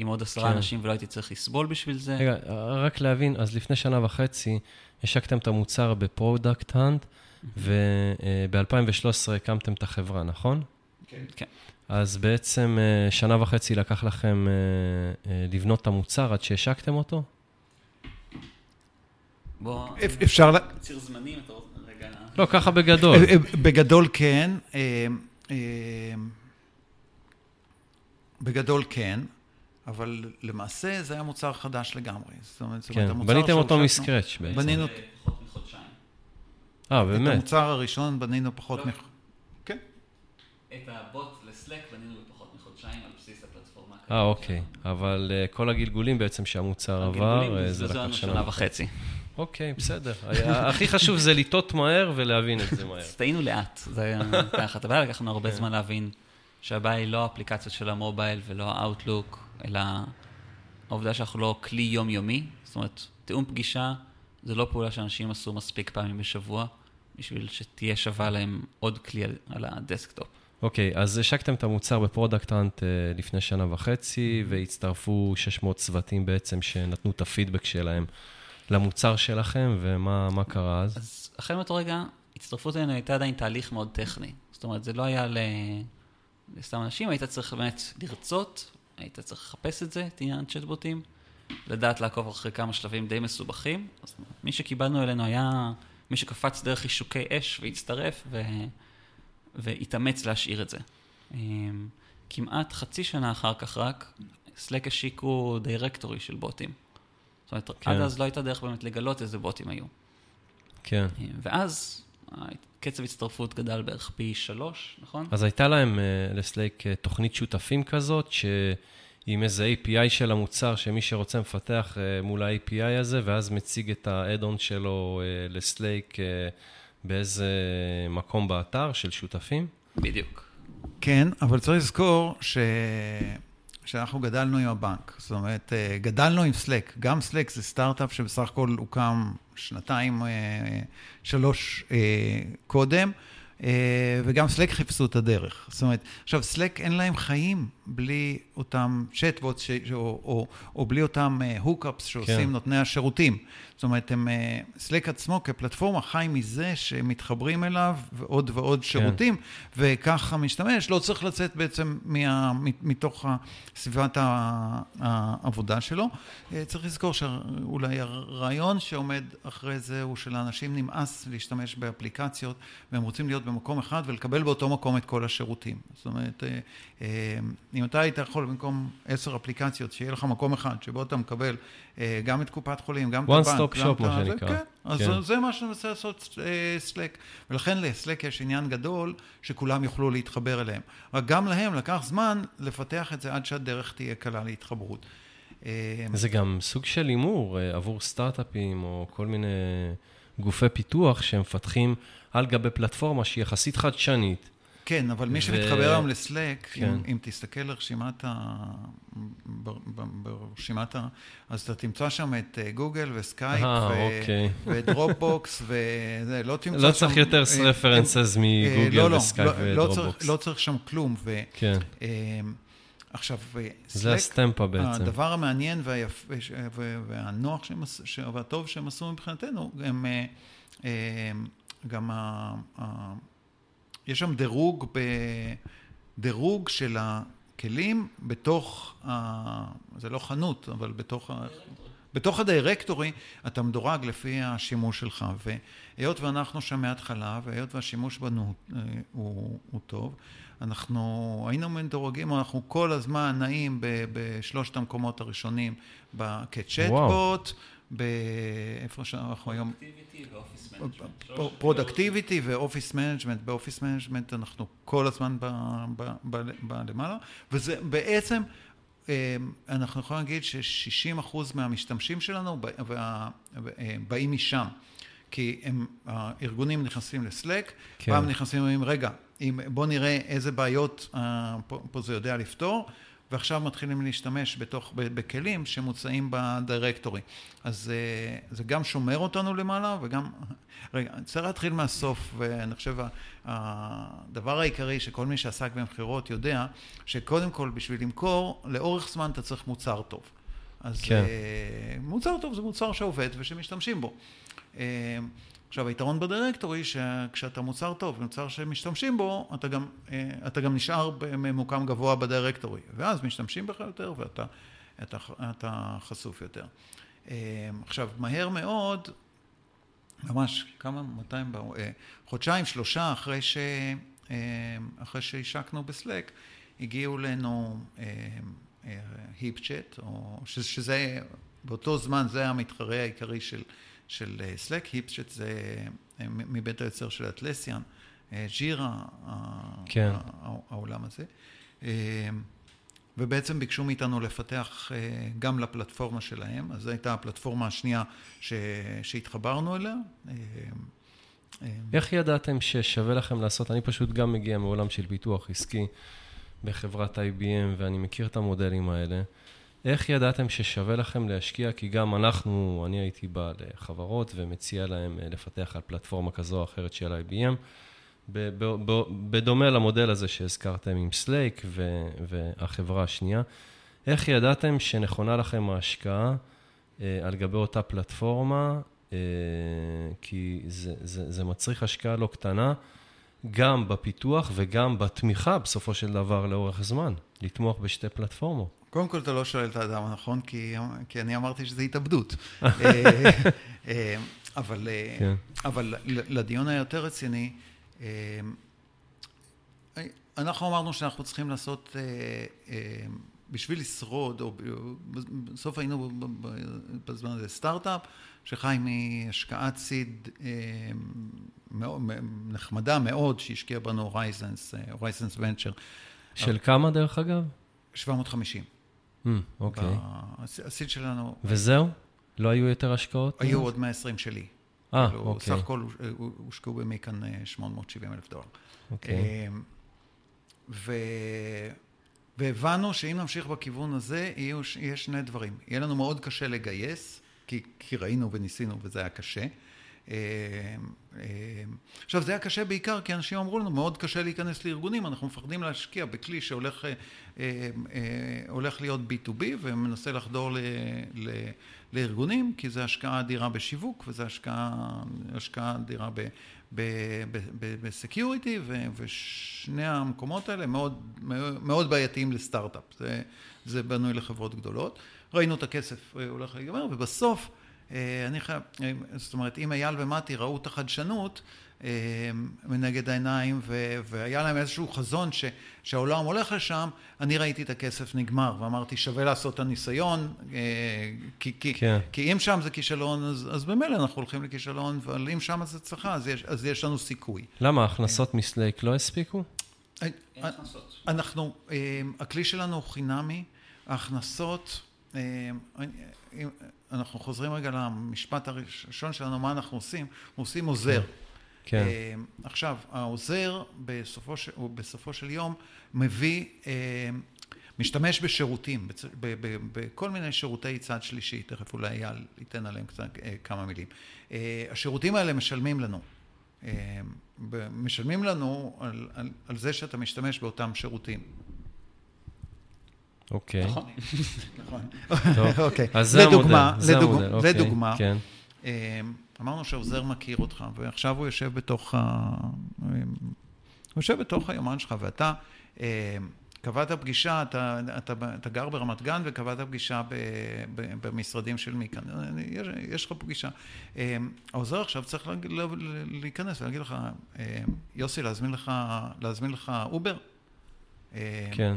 עם עוד עשרה כן. אנשים ולא הייתי צריך לסבול בשביל זה. רגע, רק להבין, אז לפני שנה וחצי השקתם את המוצר ב-Product Hunt, וב-2013 הקמתם את החברה, נכון? כן. כן. אז בעצם אה, שנה וחצי לקח לכם אה, אה, לבנות את המוצר עד שהשקתם אותו? בוא... אפשר... ציר זמנים, אתה רוצה... לא, ככה בגדול. בגדול כן. בגדול כן, אבל למעשה זה היה מוצר חדש לגמרי. זאת אומרת, כן, בניתם אותו מסקרץ' בעצם. בנינו... פחות מחודשיים. אה, באמת? את המוצר הראשון בנינו פחות לא. מח... כן. את הבוט לסלק בנינו בפחות מחודשיים על בסיס הפלטפורמה. אה, אוקיי. אבל כל הגלגולים בעצם שהמוצר עבר, זה לקח שנה וחצי. אוקיי, בסדר. הכי חשוב זה לטעות מהר ולהבין את זה מהר. טעינו לאט, זה היה אחת הבעיה, לקח לנו הרבה כן. זמן להבין שהבעיה היא לא האפליקציות של המובייל ולא ה-Outlook, אלא העובדה שאנחנו לא כלי יומיומי. זאת אומרת, תיאום פגישה זה לא פעולה שאנשים עשו מספיק פעמים בשבוע, בשביל שתהיה שווה להם עוד כלי על הדסקטופ. אוקיי, אז השקתם את המוצר ב-Product Hunt אה, לפני שנה וחצי, והצטרפו 600 צוותים בעצם שנתנו את הפידבק שלהם. למוצר שלכם, ומה קרה אז? אז החל מאותו רגע, הצטרפות אלינו הייתה עדיין תהליך מאוד טכני. זאת אומרת, זה לא היה ל... לסתם אנשים, היית צריך באמת לרצות, היית צריך לחפש את זה, את עניין צ'טבוטים, לדעת לעקוב אחרי כמה שלבים די מסובכים. אז מי שקיבלנו אלינו היה מי שקפץ דרך חישוקי אש והצטרף ו... והתאמץ להשאיר את זה. אמ, כמעט חצי שנה אחר כך רק, סלק השיקו דירקטורי של בוטים. זאת אומרת, כן. עד אז לא הייתה דרך באמת לגלות איזה בוטים היו. כן. אמ, ואז קצב הצטרפות גדל בערך פי שלוש, נכון? אז הייתה להם uh, לסלייק uh, תוכנית שותפים כזאת, שעם איזה API של המוצר, שמי שרוצה מפתח uh, מול ה-API הזה, ואז מציג את ה-add-on שלו לסלייק באיזה מקום באתר של שותפים? בדיוק. כן, אבל צריך לזכור ש... שאנחנו גדלנו עם הבנק. זאת אומרת, גדלנו עם Slack. גם Slack זה סטארט-אפ שבסך הכל הוקם שנתיים, שלוש קודם. אה, וגם Slack חיפשו את הדרך. זאת אומרת, עכשיו, Slack אין להם חיים בלי אותם צ'טבוט או, או, או בלי אותם hookups אה, שעושים כן. נותני השירותים. זאת אומרת, הם, Slack אה, עצמו כפלטפורמה חי מזה שמתחברים אליו ועוד ועוד כן. שירותים, וככה משתמש, לא צריך לצאת בעצם מה, מתוך סביבת העבודה שלו. צריך לזכור שאולי הרעיון שעומד אחרי זה הוא שלאנשים נמאס להשתמש באפליקציות, והם רוצים להיות במקום אחד ולקבל באותו מקום את כל השירותים. זאת אומרת, אה, אה, אם אתה היית יכול במקום עשר אפליקציות, שיהיה לך מקום אחד שבו אתה מקבל אה, גם את קופת חולים, גם את הבנק, one stop shop, מה שנקרא. כן, אז כן. זה מה שאני מנסה לעשות Slack. ולכן ל-Slack יש עניין גדול שכולם יוכלו להתחבר אליהם. רק גם להם לקח זמן לפתח את זה עד שהדרך תהיה קלה להתחברות. זה גם סוג של הימור עבור סטארט-אפים או כל מיני גופי פיתוח שמפתחים על גבי פלטפורמה שהיא יחסית חדשנית. כן, אבל ו... מי שמתחבר היום ל-Slack, כן. אם, אם תסתכל לרשימת ה... ברשימת ה... אז אתה תמצא שם את אה, גוגל וסקייפ ו... אוקיי. ו-Dropbox וזה, לא תמצא לא שם... לא צריך יותר references אה, מ-Google לא, לא, ו-Skype לא, ו-Dropbox. לא צריך שם כלום. ו... כן. עכשיו, זה הסטמפה בעצם. הדבר המעניין והיפ... והנוח שהם... והטוב שהם עשו מבחינתנו, הם... גם ה, יש שם דירוג, ב, דירוג של הכלים בתוך, ה, זה לא חנות, אבל בתוך, ה, בתוך הדירקטורי אתה מדורג לפי השימוש שלך. והיות ואנחנו שם מההתחלה, והיות והשימוש בנו אה, הוא, הוא טוב, אנחנו היינו מדורגים, אנחנו כל הזמן נעים בשלושת המקומות הראשונים כ-chatbot. באיפה שאנחנו היום... productivity ו-office management. ב-office management אנחנו כל הזמן בלמעלה, וזה בעצם, אמ, אנחנו יכולים להגיד ש-60% מהמשתמשים שלנו באים משם. כי הם, הארגונים נכנסים לסלק, כן. פעם נכנסים ואומרים, רגע, בוא נראה איזה בעיות פה, פה זה יודע לפתור, ועכשיו מתחילים להשתמש בתוך, בכלים שמוצעים בדירקטורי. אז אה, זה גם שומר אותנו למעלה וגם... רגע, אני צריך להתחיל מהסוף, ואני חושב הדבר העיקרי שכל מי שעסק במכירות יודע, שקודם כל בשביל למכור, לאורך זמן אתה צריך מוצר טוב. אז כן. אה, מוצר טוב זה מוצר שעובד ושמשתמשים בו. עכשיו, היתרון בדירקטורי, שכשאתה מוצר טוב, מוצר שמשתמשים בו, אתה גם, אה, אתה גם נשאר בממוקם גבוה בדירקטורי, ואז משתמשים בך יותר ואתה אתה, אתה חשוף יותר. אה, עכשיו, מהר מאוד, ממש כמה, 200, אה, חודשיים, שלושה אחרי, ש, אחרי שהשקנו בסלק, הגיעו אלינו היפצ'ט, שזה, באותו זמן זה המתחרה העיקרי של... של סלק, אה, היפס, שזה אה, מבית היוצר של אטלסיאן, אה, ג'ירה, כן. העולם הזה. ובעצם ביקשו מאיתנו לפתח גם לפלטפורמה שלהם, אז זו הייתה הפלטפורמה השנייה ש... שהתחברנו אליה. איך ידעתם ששווה לכם לעשות, אני פשוט גם מגיע מעולם של פיתוח עסקי בחברת IBM ואני מכיר את המודלים האלה. איך ידעתם ששווה לכם להשקיע? כי גם אנחנו, אני הייתי בא לחברות ומציע להם אה, לפתח על פלטפורמה כזו או אחרת של IBM, בדומה למודל הזה שהזכרתם עם סלייק והחברה השנייה. איך ידעתם שנכונה לכם ההשקעה אה, על גבי אותה פלטפורמה? אה, כי זה, זה, זה מצריך השקעה לא קטנה, גם בפיתוח וגם בתמיכה, בסופו של דבר, לאורך זמן, לתמוך בשתי פלטפורמות. קודם כל, אתה לא שואל את האדם הנכון, כי, כי אני אמרתי שזה התאבדות. אבל, כן. אבל לדיון היותר רציני, אנחנו אמרנו שאנחנו צריכים לעשות, בשביל לשרוד, או בסוף היינו בזמן הזה סטארט-אפ, שחי מהשקעת seed נחמדה מאוד, שהשקיע בנו Horizons, Horizons Ventures. של כמה דרך אגב? 750. Mm, אוקיי. ה-seed שלנו... וזהו? לא היו יותר השקעות? היו עוד 120 שלי. אה, אוקיי. סך הכל הושקעו במכאן 870 אלף דולר. אוקיי. ו... והבנו שאם נמשיך בכיוון הזה, יהיו, יהיה שני דברים. יהיה לנו מאוד קשה לגייס, כי, כי ראינו וניסינו וזה היה קשה. אה, אה, עכשיו, זה היה קשה בעיקר כי אנשים אמרו לנו, מאוד קשה להיכנס לארגונים, אנחנו מפחדים להשקיע בכלי שהולך אה, להיות B2B ומנסה לחדור ל, ל, לארגונים, כי זה השקעה אדירה בשיווק וזה השקעה, השקעה אדירה בסקיוריטי, ושני המקומות האלה מאוד, מאוד בעייתיים לסטארט-אפ. זה, זה בנוי לחברות גדולות. ראינו את הכסף הולך להיגמר, ובסוף אה, אני חייב, אה, זאת אומרת, אם אייל ומתי ראו את החדשנות אה, מנגד העיניים, והיה להם איזשהו חזון ש, שהעולם הולך לשם, אני ראיתי את הכסף נגמר, ואמרתי, שווה לעשות את הניסיון, כי, כי, כן. כי אם שם זה כישלון, אז, אז במילא אנחנו הולכים לכישלון, אבל אם שם זה הצלחה, אז, אז יש לנו סיכוי. למה, ההכנסות מסלייק לא הספיקו? אנחנו, הכלי שלנו הוא חינמי, ההכנסות, אנחנו חוזרים רגע למשפט הראשון שלנו, מה אנחנו עושים? אנחנו עושים עוזר. כן. Uh, עכשיו, העוזר בסופו, ש... בסופו של יום מביא, uh, משתמש בשירותים. בכל מיני שירותי צד שלישי, תכף אולי אייל ייתן עליהם קצת uh, כמה מילים. השירותים האלה משלמים לנו. משלמים לנו על, על, על זה שאתה משתמש באותם שירותים. אוקיי. נכון. נכון. אוקיי. אז זה המודל. זה המודל, אוקיי. לדוגמה, כן. אמ, אמרנו שהעוזר מכיר אותך, ועכשיו הוא יושב בתוך ה... הוא יושב בתוך היומן שלך, ואתה אמ, קבעת פגישה, אתה, אתה, אתה גר ברמת גן וקבעת פגישה ב, ב, במשרדים של מכאן, יש, יש לך פגישה. אמ, העוזר עכשיו צריך לה, להיכנס ולהגיד לך, יוסי, להזמין לך, להזמין לך Uber? כן.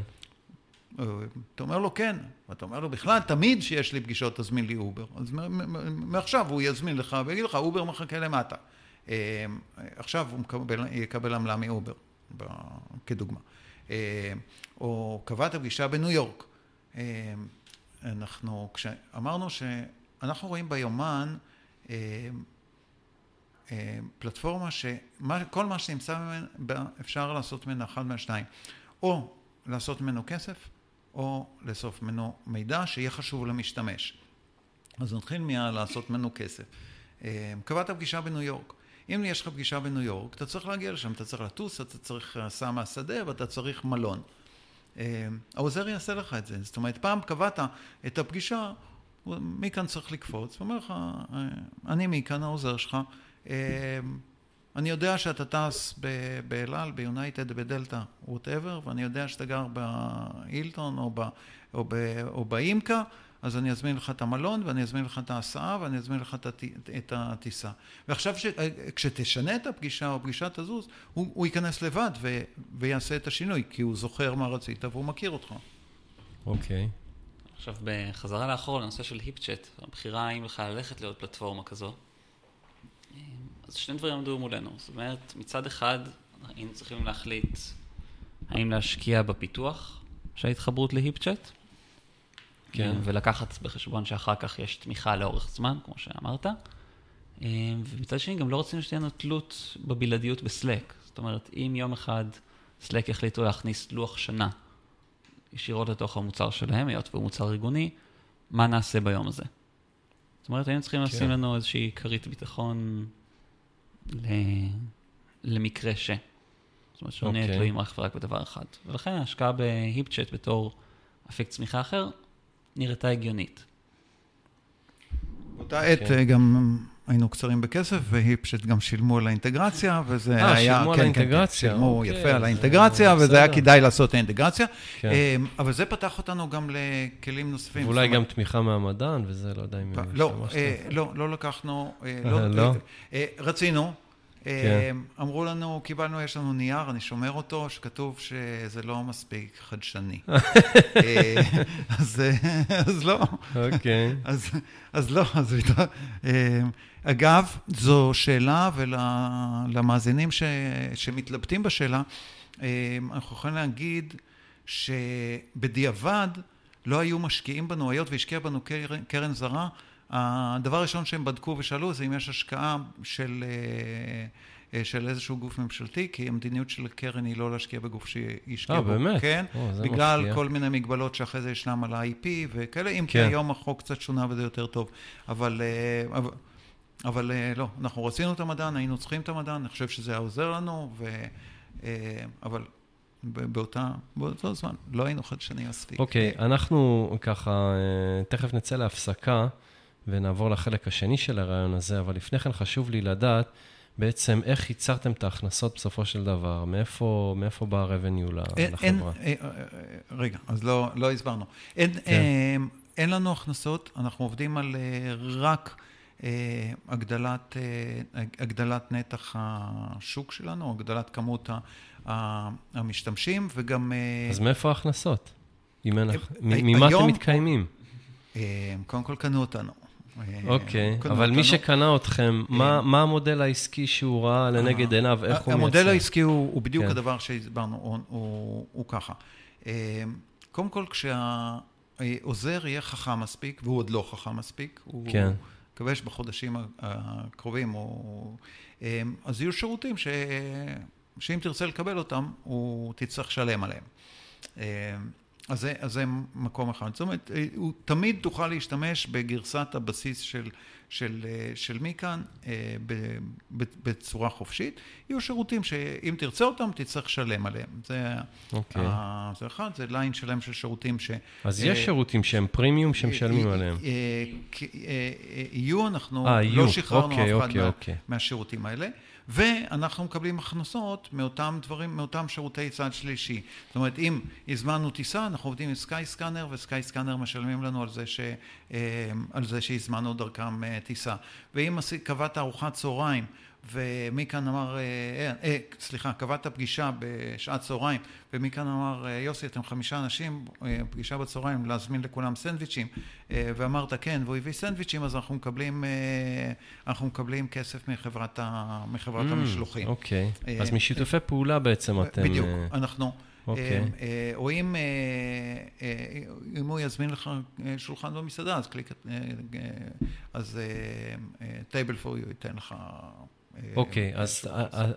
אתה אומר לו כן, ואתה אומר לו בכלל, תמיד שיש לי פגישות תזמין לי Uber. אז מעכשיו הוא יזמין לך ויגיד לך, Uber מחכה למטה. אה, עכשיו הוא מקבל, יקבל עמלה מאובר, כדוגמה. אה, או קבעת פגישה בניו יורק. אה, אנחנו, כשאמרנו שאנחנו רואים ביומן פלטפורמה שכל מה שנמצא ממנה אפשר לעשות ממנה אחד מהשניים. או לעשות ממנו כסף, או לאסוף ממנו מידע שיהיה חשוב למשתמש. אז נתחיל מלעשות ממנו כסף. אה, קבעת פגישה בניו יורק. אם יש לך פגישה בניו יורק, אתה צריך להגיע לשם, אתה צריך לטוס, אתה צריך הסעה מהשדה ואתה צריך מלון. אה, העוזר יעשה לך את זה. זאת אומרת, פעם קבעת את הפגישה, מכאן צריך לקפוץ, ואומר לך, אה, אני מכאן העוזר שלך, אני יודע שאתה טס באל על, ביונייטד, בדלתא, ווטאבר, ואני יודע שאתה גר בהילטון או, ב, או, ב, או באימקה, אז אני אזמין לך את המלון, ואני אזמין לך את ההסעה, ואני אזמין לך את הטיסה. ועכשיו, ש, כשתשנה את הפגישה או פגישה תזוז, הוא, הוא ייכנס לבד ו, ויעשה את השינוי, כי הוא זוכר מה רצית והוא מכיר אותך. אוקיי. Okay. עכשיו, בחזרה לאחור לנושא של היפצ'אט, הבחירה האם בכלל ללכת לעוד פלטפורמה כזו. אז שני דברים עמדו מולנו. זאת אומרת, מצד אחד, היינו צריכים להחליט האם להשקיע בפיתוח של ההתחברות להיפצ'אט, כן. ולקחת בחשבון שאחר כך יש תמיכה לאורך זמן, כמו שאמרת. ומצד שני, גם לא רצינו שתהיה לנו תלות בבלעדיות בסלק. זאת אומרת, אם יום אחד סלק יחליטו להכניס לוח שנה ישירות לתוך המוצר שלהם, היות והוא מוצר ארגוני, מה נעשה ביום הזה? זאת אומרת, היינו צריכים כן. לשים לנו איזושהי כרית ביטחון למקרה ש. זאת אומרת, שלא נהיה אוקיי. תלויים רק ורק בדבר אחד. ולכן ההשקעה בהיפצ'אט בתור אפיק צמיחה אחר נראתה הגיונית. באותה עת okay. אוקיי. גם היינו קצרים בכסף, והיפשט גם שילמו על האינטגרציה, וזה 아, היה... אה, שילמו כן, על האינטגרציה. כן, שילמו אוקיי, יפה על האינטגרציה, וזה היה כדאי לעשות את האינטגרציה. כן. אמ, אבל זה פתח אותנו גם לכלים נוספים. ואולי גם תמיכה מהמדען, וזה לא יודע אם... לא, אה, לא, לא לקחנו... אה, לא? לא? רצינו. כן. אמרו לנו, קיבלנו, יש לנו נייר, אני שומר אותו, שכתוב שזה לא מספיק חדשני. אז, אז לא. אוקיי. Okay. אז, אז לא, אז... אגב, זו שאלה, ולמאזינים ש, שמתלבטים בשאלה, אה, אנחנו יכולים להגיד שבדיעבד לא היו משקיעים בנו, היות והשקיע בנו קרן, קרן זרה, הדבר הראשון שהם בדקו ושאלו זה אם יש השקעה של, אה, אה, של איזשהו גוף ממשלתי, כי המדיניות של הקרן היא לא להשקיע בגוף שישקיע בו. אה, באמת? כן, או, בגלל מפתיע. כל מיני מגבלות שאחרי זה ישנם על ה-IP וכאלה, אם כן. כי היום החוק קצת שונה וזה יותר טוב. אבל... אבל אבל אה, לא, אנחנו רצינו את המדען, היינו צריכים את המדען, אני חושב שזה היה עוזר לנו, ו... אה, אבל באותה, באותו זמן לא היינו חדשנים מספיק. אוקיי, okay, אנחנו ככה, אה, תכף נצא להפסקה ונעבור לחלק השני של הרעיון הזה, אבל לפני כן חשוב לי לדעת בעצם איך ייצרתם את ההכנסות בסופו של דבר, מאיפה, מאיפה בא ה-revenue לחברה? אין, רגע, אז לא, לא הסברנו. אין, כן. אין לנו הכנסות, אנחנו עובדים על רק... אה, הגדלת, אה, הגדלת נתח השוק שלנו, הגדלת כמות המשתמשים, וגם... אה, אז מאיפה ההכנסות? ממה אתם מתקיימים? קודם כל קנו אותנו. אוקיי, אבל מי שקנה אתכם, מה המודל העסקי שהוא ראה לנגד עיניו, איך הוא מייצר? המודל העסקי הוא בדיוק כן. הדבר שהסברנו, הוא ככה. קודם כל, כשהעוזר יהיה חכם מספיק, והוא עוד לא חכם מספיק, כן. מקווה שבחודשים הקרובים, או, אמ, אז יהיו שירותים ש, שאם תרצה לקבל אותם, הוא תצטרך לשלם עליהם. אז זה, אז זה מקום אחד. זאת אומרת, הוא תמיד תוכל להשתמש בגרסת הבסיס של של, אה, של מכאן אה, בצורה חופשית. יהיו שירותים שאם תרצה אותם, תצטרך לשלם עליהם. זה, okay. אוקיי. זה אחד, זה ליין שלם של שירותים ש... אז יש אה, שירותים שהם פרימיום שמשלמים עליהם. יהיו, אנחנו לא שחררנו אוקיי, אף אחד אוקיי, מה, אוקיי. מהשירותים האלה. ואנחנו מקבלים הכנסות מאותם דברים, מאותם שירותי צד שלישי. זאת אומרת, אם הזמנו טיסה, אנחנו עובדים עם סקאי סקאנר, וסקאי סקאנר משלמים לנו על זה, ש, על זה שהזמנו דרכם טיסה. ואם קבעת ארוחת צהריים, ומכאן אמר, אה, אה, אה, סליחה, קבעת פגישה בשעת צהריים, ומכאן אמר, אה, יוסי, אתם חמישה אנשים, אה, פגישה בצהריים, להזמין לכולם סנדוויצ'ים, אה, ואמרת כן, והוא הביא סנדוויצ'ים, אז אנחנו מקבלים, אה, אנחנו מקבלים כסף מחברת, ה, מחברת mm, המשלוחים. אוקיי, אה, אז משיתופי אה, פעולה בעצם אתם... בדיוק. אנחנו... אוקיי. או אם, אם הוא יזמין לך שולחן במסעדה, אז קליק, אז Table For You ייתן לך אוקיי, אז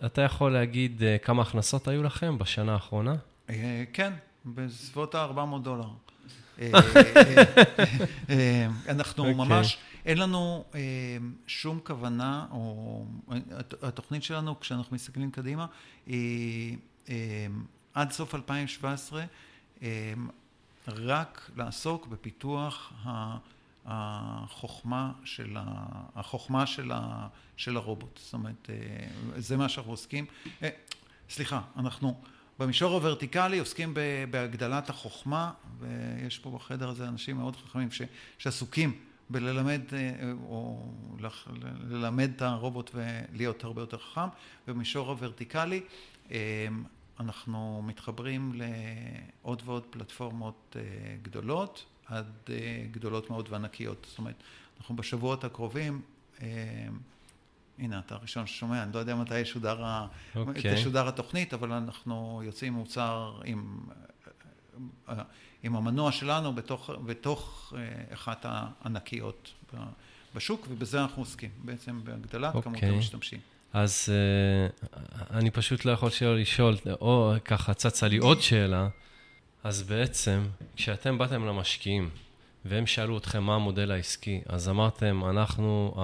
אתה יכול להגיד אה, כמה הכנסות היו לכם בשנה האחרונה? אה, כן, בסביבות ה-400 דולר. אה, אנחנו אוקיי. ממש, אין לנו שום כוונה, או התוכנית שלנו, כשאנחנו מסתכלים קדימה, היא עד סוף 2017, רק לעסוק בפיתוח החוכמה של, ה, החוכמה של, ה, של הרובוט. זאת אומרת, אה, זה מה שאנחנו עוסקים. אה, סליחה, אנחנו במישור הוורטיקלי עוסקים בהגדלת החוכמה, ויש פה בחדר הזה אנשים מאוד חכמים ש, שעסוקים בללמד אה, או ללמד את הרובוט ולהיות הרבה יותר חכם, ובמישור הוורטיקלי אנחנו מתחברים לעוד ועוד פלטפורמות גדולות. עד אה, גדולות מאוד וענקיות. זאת אומרת, אנחנו בשבועות הקרובים, אה, הנה, אתה הראשון ששומע, אני לא יודע מתי ישודר, okay. אוקיי. תשודר התוכנית, אבל אנחנו יוצאים מוצר עם, אה, עם המנוע שלנו בתוך, בתוך אחת הענקיות בשוק, ובזה אנחנו עוסקים, בעצם בהגדלת okay. כמות אוקיי. המשתמשים. אז אני פשוט לא יכול שלא לשאול, או ככה צצה לי עוד שאלה. אז בעצם, כשאתם באתם למשקיעים, והם שאלו אתכם מה המודל העסקי, אז אמרתם, אנחנו,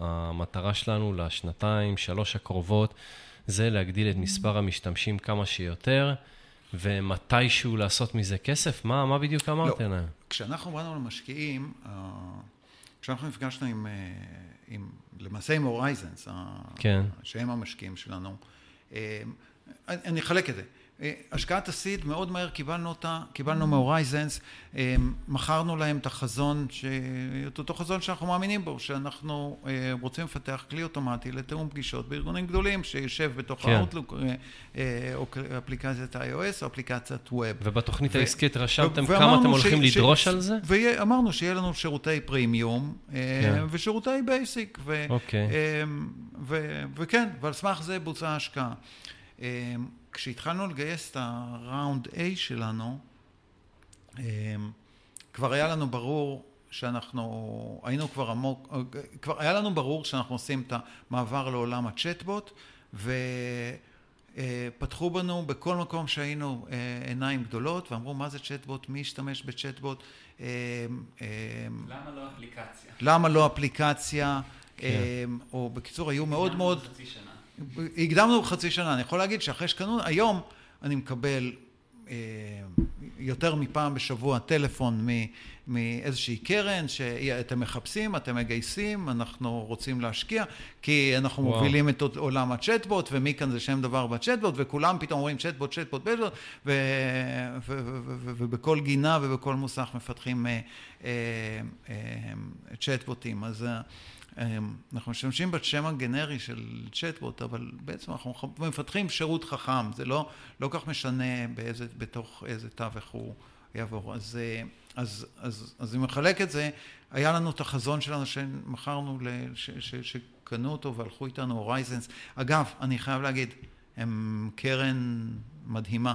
המטרה שלנו לשנתיים, שלוש הקרובות, זה להגדיל את מספר המשתמשים כמה שיותר, ומתישהו לעשות מזה כסף? מה, מה בדיוק אמרתם לא. להם? כשאנחנו באנו למשקיעים, אה, כשאנחנו נפגשנו עם, אה, עם, למעשה עם הורייזנס, כן. שהם המשקיעים שלנו. אני אחלק את זה. אה, השקעת הסיד, מאוד מהר קיבלנו אותה, קיבלנו מהורייזנס, אה, מכרנו להם את החזון, את אותו חזון שאנחנו מאמינים בו, שאנחנו אה, רוצים לפתח כלי אוטומטי לתיאום פגישות בארגונים גדולים, שיושב בתוך כן. ה-Outlook, או אפליקציית iOS או אפליקציית web. ובתוכנית העסקית רשמתם כמה אתם הולכים ש, לדרוש ש, על זה? ואמרנו שיהיה לנו שירותי פרימיום כן. ושירותי basic. אוקיי. וכן, ועל סמך זה בוצעה השקעה. כשהתחלנו לגייס את הראונד A שלנו, אמ, כבר היה לנו ברור שאנחנו היינו כבר עמוק, כבר היה לנו ברור שאנחנו עושים את המעבר לעולם הצ'טבוט ופתחו בנו בכל מקום שהיינו אה, עיניים גדולות ואמרו מה זה צ'טבוט, מי ישתמש בצ'טבוט. אמ, אמ, למה לא אפליקציה? למה לא אפליקציה? כן. או בקיצור היו מאוד מאוד... חצי שנה. הקדמנו בחצי שנה, אני יכול להגיד שאחרי שקנו, היום אני מקבל אה, יותר מפעם בשבוע טלפון מאיזושהי קרן שאתם מחפשים, אתם מגייסים, אנחנו רוצים להשקיע, כי אנחנו וואו. מובילים את עולם הצ'טבוט, ומי כאן זה שם דבר בצ'טבוט, וכולם פתאום אומרים צ'טבוט, צ'טבוט, צ'טבוט, ובכל גינה ובכל מוסך מפתחים אה, אה, צ'טבוטים. אז אנחנו משתמשים בשם הגנרי של צ'טבוט, אבל בעצם אנחנו מפתחים שירות חכם, זה לא, לא כך משנה באיזה, בתוך איזה תווך הוא יעבור. אז, אה, אז, אז, אז אם מחלק את זה, היה לנו את החזון שלנו שמכרנו, ש, ש, שקנו אותו והלכו איתנו Horizons. אגב, אני חייב להגיד, הם קרן מדהימה.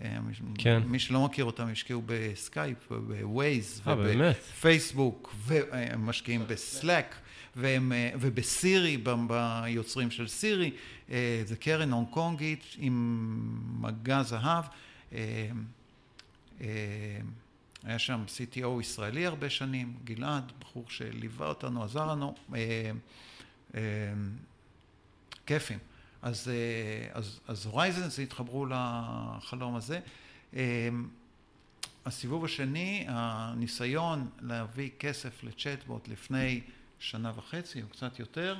אה, כן. מי שלא מכיר אותם, השקיעו ב-Skype וב-Waze ובפייסבוק, והם משקיעים ב-Slack. והם, אה, ובסירי, ביוצרים של סירי, אה, זה קרן הונג קונגית עם מגע זהב. אה, היה שם CTO ישראלי הרבה שנים, גלעד, בחור שליווה אותנו, עזר לנו, כיפים. אז, אז, אז הורייזנס התחברו לחלום הזה. הסיבוב השני, הניסיון להביא כסף לצ'טבוט לפני שנה וחצי או קצת יותר,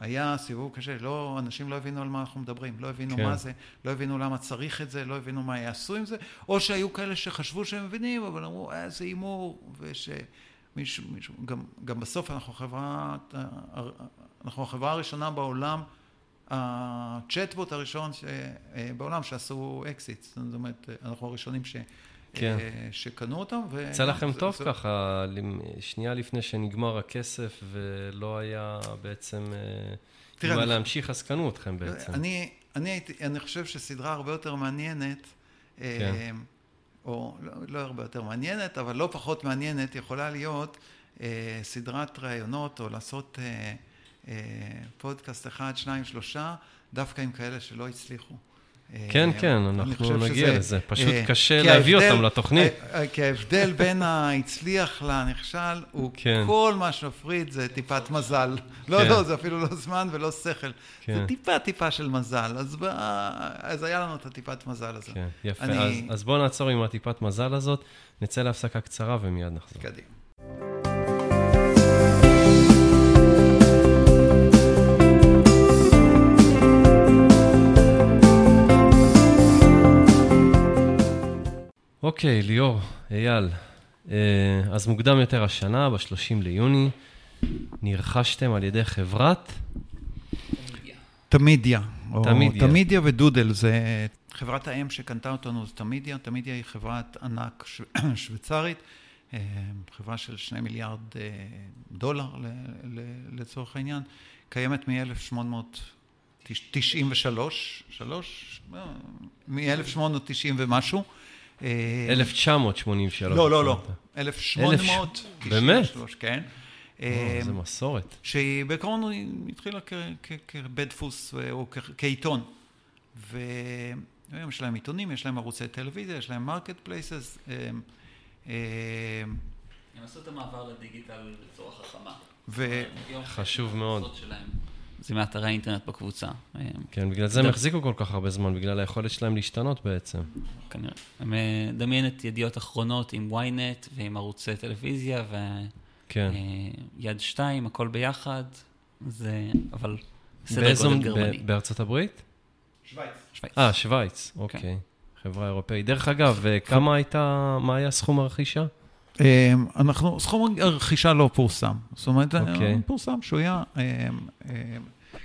היה סיבוב קשה, לא, אנשים לא הבינו על מה אנחנו מדברים, לא הבינו כן. מה זה, לא הבינו למה צריך את זה, לא הבינו מה יעשו עם זה, או שהיו כאלה שחשבו שהם מבינים, אבל אמרו, אה, זה הימור, ושמישהו, מישהו, גם, גם בסוף אנחנו חברה, אנחנו החברה הראשונה בעולם, ה-chatbot הראשון ש, אה, בעולם שעשו אקזיט, זאת אומרת, אנחנו הראשונים ש... כן. אה, שקנו אותם. יצא לכם זה, טוב זה... ככה, שנייה לפני שנגמר הכסף ולא היה בעצם, אה, תראה, מה להמשיך, אז קנו אתכם בעצם. אני, אני, הייתי, אני חושב שסדרה הרבה יותר מעניינת, אה, כן. או לא, לא הרבה יותר מעניינת, אבל לא פחות מעניינת, יכולה להיות סדרת ראיונות, או לעשות פודקאסט אחד, שניים, שלושה, דווקא עם כאלה שלא הצליחו. כן, כן, אנחנו נגיע שזה, לזה. פשוט אה, קשה להביא ההבדל, אותם לתוכנית. אה, אה, כי ההבדל בין ההצליח לנכשל, הוא כן. כל מה שמפריד זה טיפת מזל. לא, כן. לא, זה אפילו לא זמן ולא שכל. כן. זה טיפה טיפה של מזל. אז, ב... אז היה לנו את הטיפת מזל הזאת. כן, יפה. אני... אז, אז בואו נעצור עם הטיפת מזל הזאת, נצא להפסקה קצרה ומיד נחזור. קדימה. אוקיי, ליאור, אייל, אה, אז מוקדם יותר השנה, ב-30 ליוני, נרכשתם על ידי חברת? תמידיה. תמידיה. תמידיה ודודל, זה חברת האם שקנתה אותנו, זה תמידיה. תמידיה היא חברת ענק שוויצרית, אה, חברה של שני מיליארד אה, דולר לצורך העניין, קיימת מ-1893, מ-1890 ומשהו. 1983. לא, לא, לא. 1893, באמת? כן. זה מסורת. שהיא בעקרון התחילה כבית דפוס או כעיתון. והיום יש להם עיתונים, יש להם ערוצי טלוויזיה, יש להם marketplaces. הם עשו את המעבר לדיגיטל בצורה חכמה. חשוב מאוד. זה מאתרי האינטרנט בקבוצה. כן, בגלל זה הם החזיקו כל כך הרבה זמן, בגלל היכולת שלהם להשתנות בעצם. כנראה. הם אה, דמיין את ידיעות אחרונות עם ynet ועם ערוצי טלוויזיה ויד כן. אה, שתיים, הכל ביחד. זה, אבל סדר גודל גרמני. בארצות הברית? שווייץ. אה, שווייץ, כן. אוקיי. חברה אירופאית. דרך אגב, כמה הייתה, מה היה סכום הרכישה? אנחנו, סכום הרכישה לא פורסם. זאת אומרת, אוקיי. פורסם שהוא היה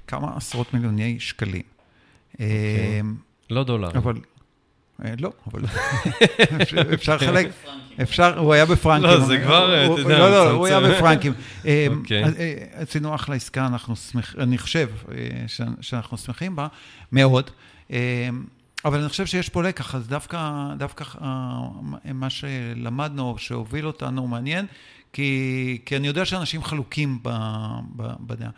כמה עשרות מיליוני שקלים. אוקיי. לא דולר. אבל, לא, אבל אפשר לחלק. אפשר, הוא היה בפרנקים. לא, זה כבר, אתה יודע. לא, לא, הוא היה בפרנקים. אוקיי. עשינו אחלה עסקה, אנחנו שמחים, אני חושב שאנחנו שמחים בה מאוד. אבל אני חושב שיש פה לקח, אז דווקא, דווקא מה שלמדנו, שהוביל אותנו, מעניין, כי, כי אני יודע שאנשים חלוקים בדעה.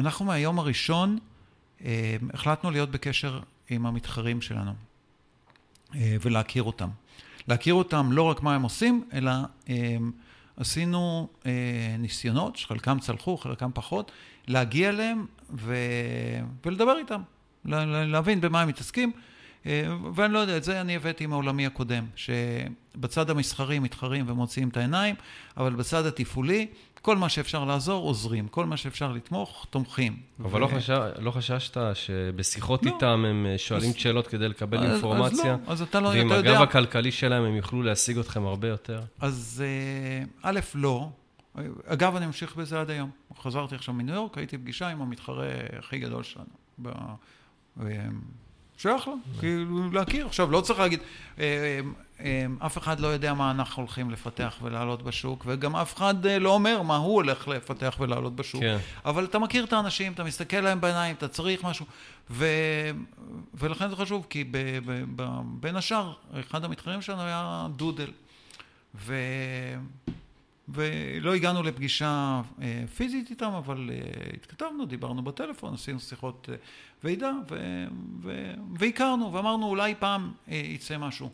אנחנו מהיום הראשון החלטנו להיות בקשר עם המתחרים שלנו ולהכיר אותם. להכיר אותם לא רק מה הם עושים, אלא עשינו ניסיונות, שחלקם צלחו, חלקם פחות, להגיע אליהם ו... ולדבר איתם. להבין במה הם מתעסקים, אה, ואני לא יודע, את זה אני הבאתי מעולמי הקודם, שבצד המסחרי מתחרים ומוציאים את העיניים, אבל בצד התפעולי, כל מה שאפשר לעזור, עוזרים. כל מה שאפשר לתמוך, תומכים. אבל ו... לא, חשש, לא חששת שבשיחות לא. איתם הם אה, שואלים אז, שאלות כדי לקבל אז, אינפורמציה? אז לא, אז אתה לא, אתה יודע... ועם הגב הכלכלי שלהם הם יוכלו להשיג אתכם הרבה יותר? אז אה, א', לא. אגב, אני ממשיך בזה עד היום. חזרתי עכשיו מניו יורק, הייתי פגישה עם המתחרה הכי גדול שלנו. שייך לו, כאילו להכיר. עכשיו, לא צריך להגיד, אה, אה, אף אחד לא יודע מה אנחנו הולכים לפתח ולעלות בשוק, וגם אף אחד אה, לא אומר מה הוא הולך לפתח ולעלות בשוק. כן. אבל אתה מכיר את האנשים, אתה מסתכל להם בעיניים, אתה צריך משהו, ו... ולכן זה חשוב, כי ב... ב... ב... בין השאר, אחד המתחרים שלנו היה דודל. ו... ולא הגענו לפגישה אה, פיזית איתם, אבל אה, התכתבנו, דיברנו בטלפון, עשינו שיחות אה, ועידה, ו- ו- והכרנו, ואמרנו אולי פעם יצא משהו.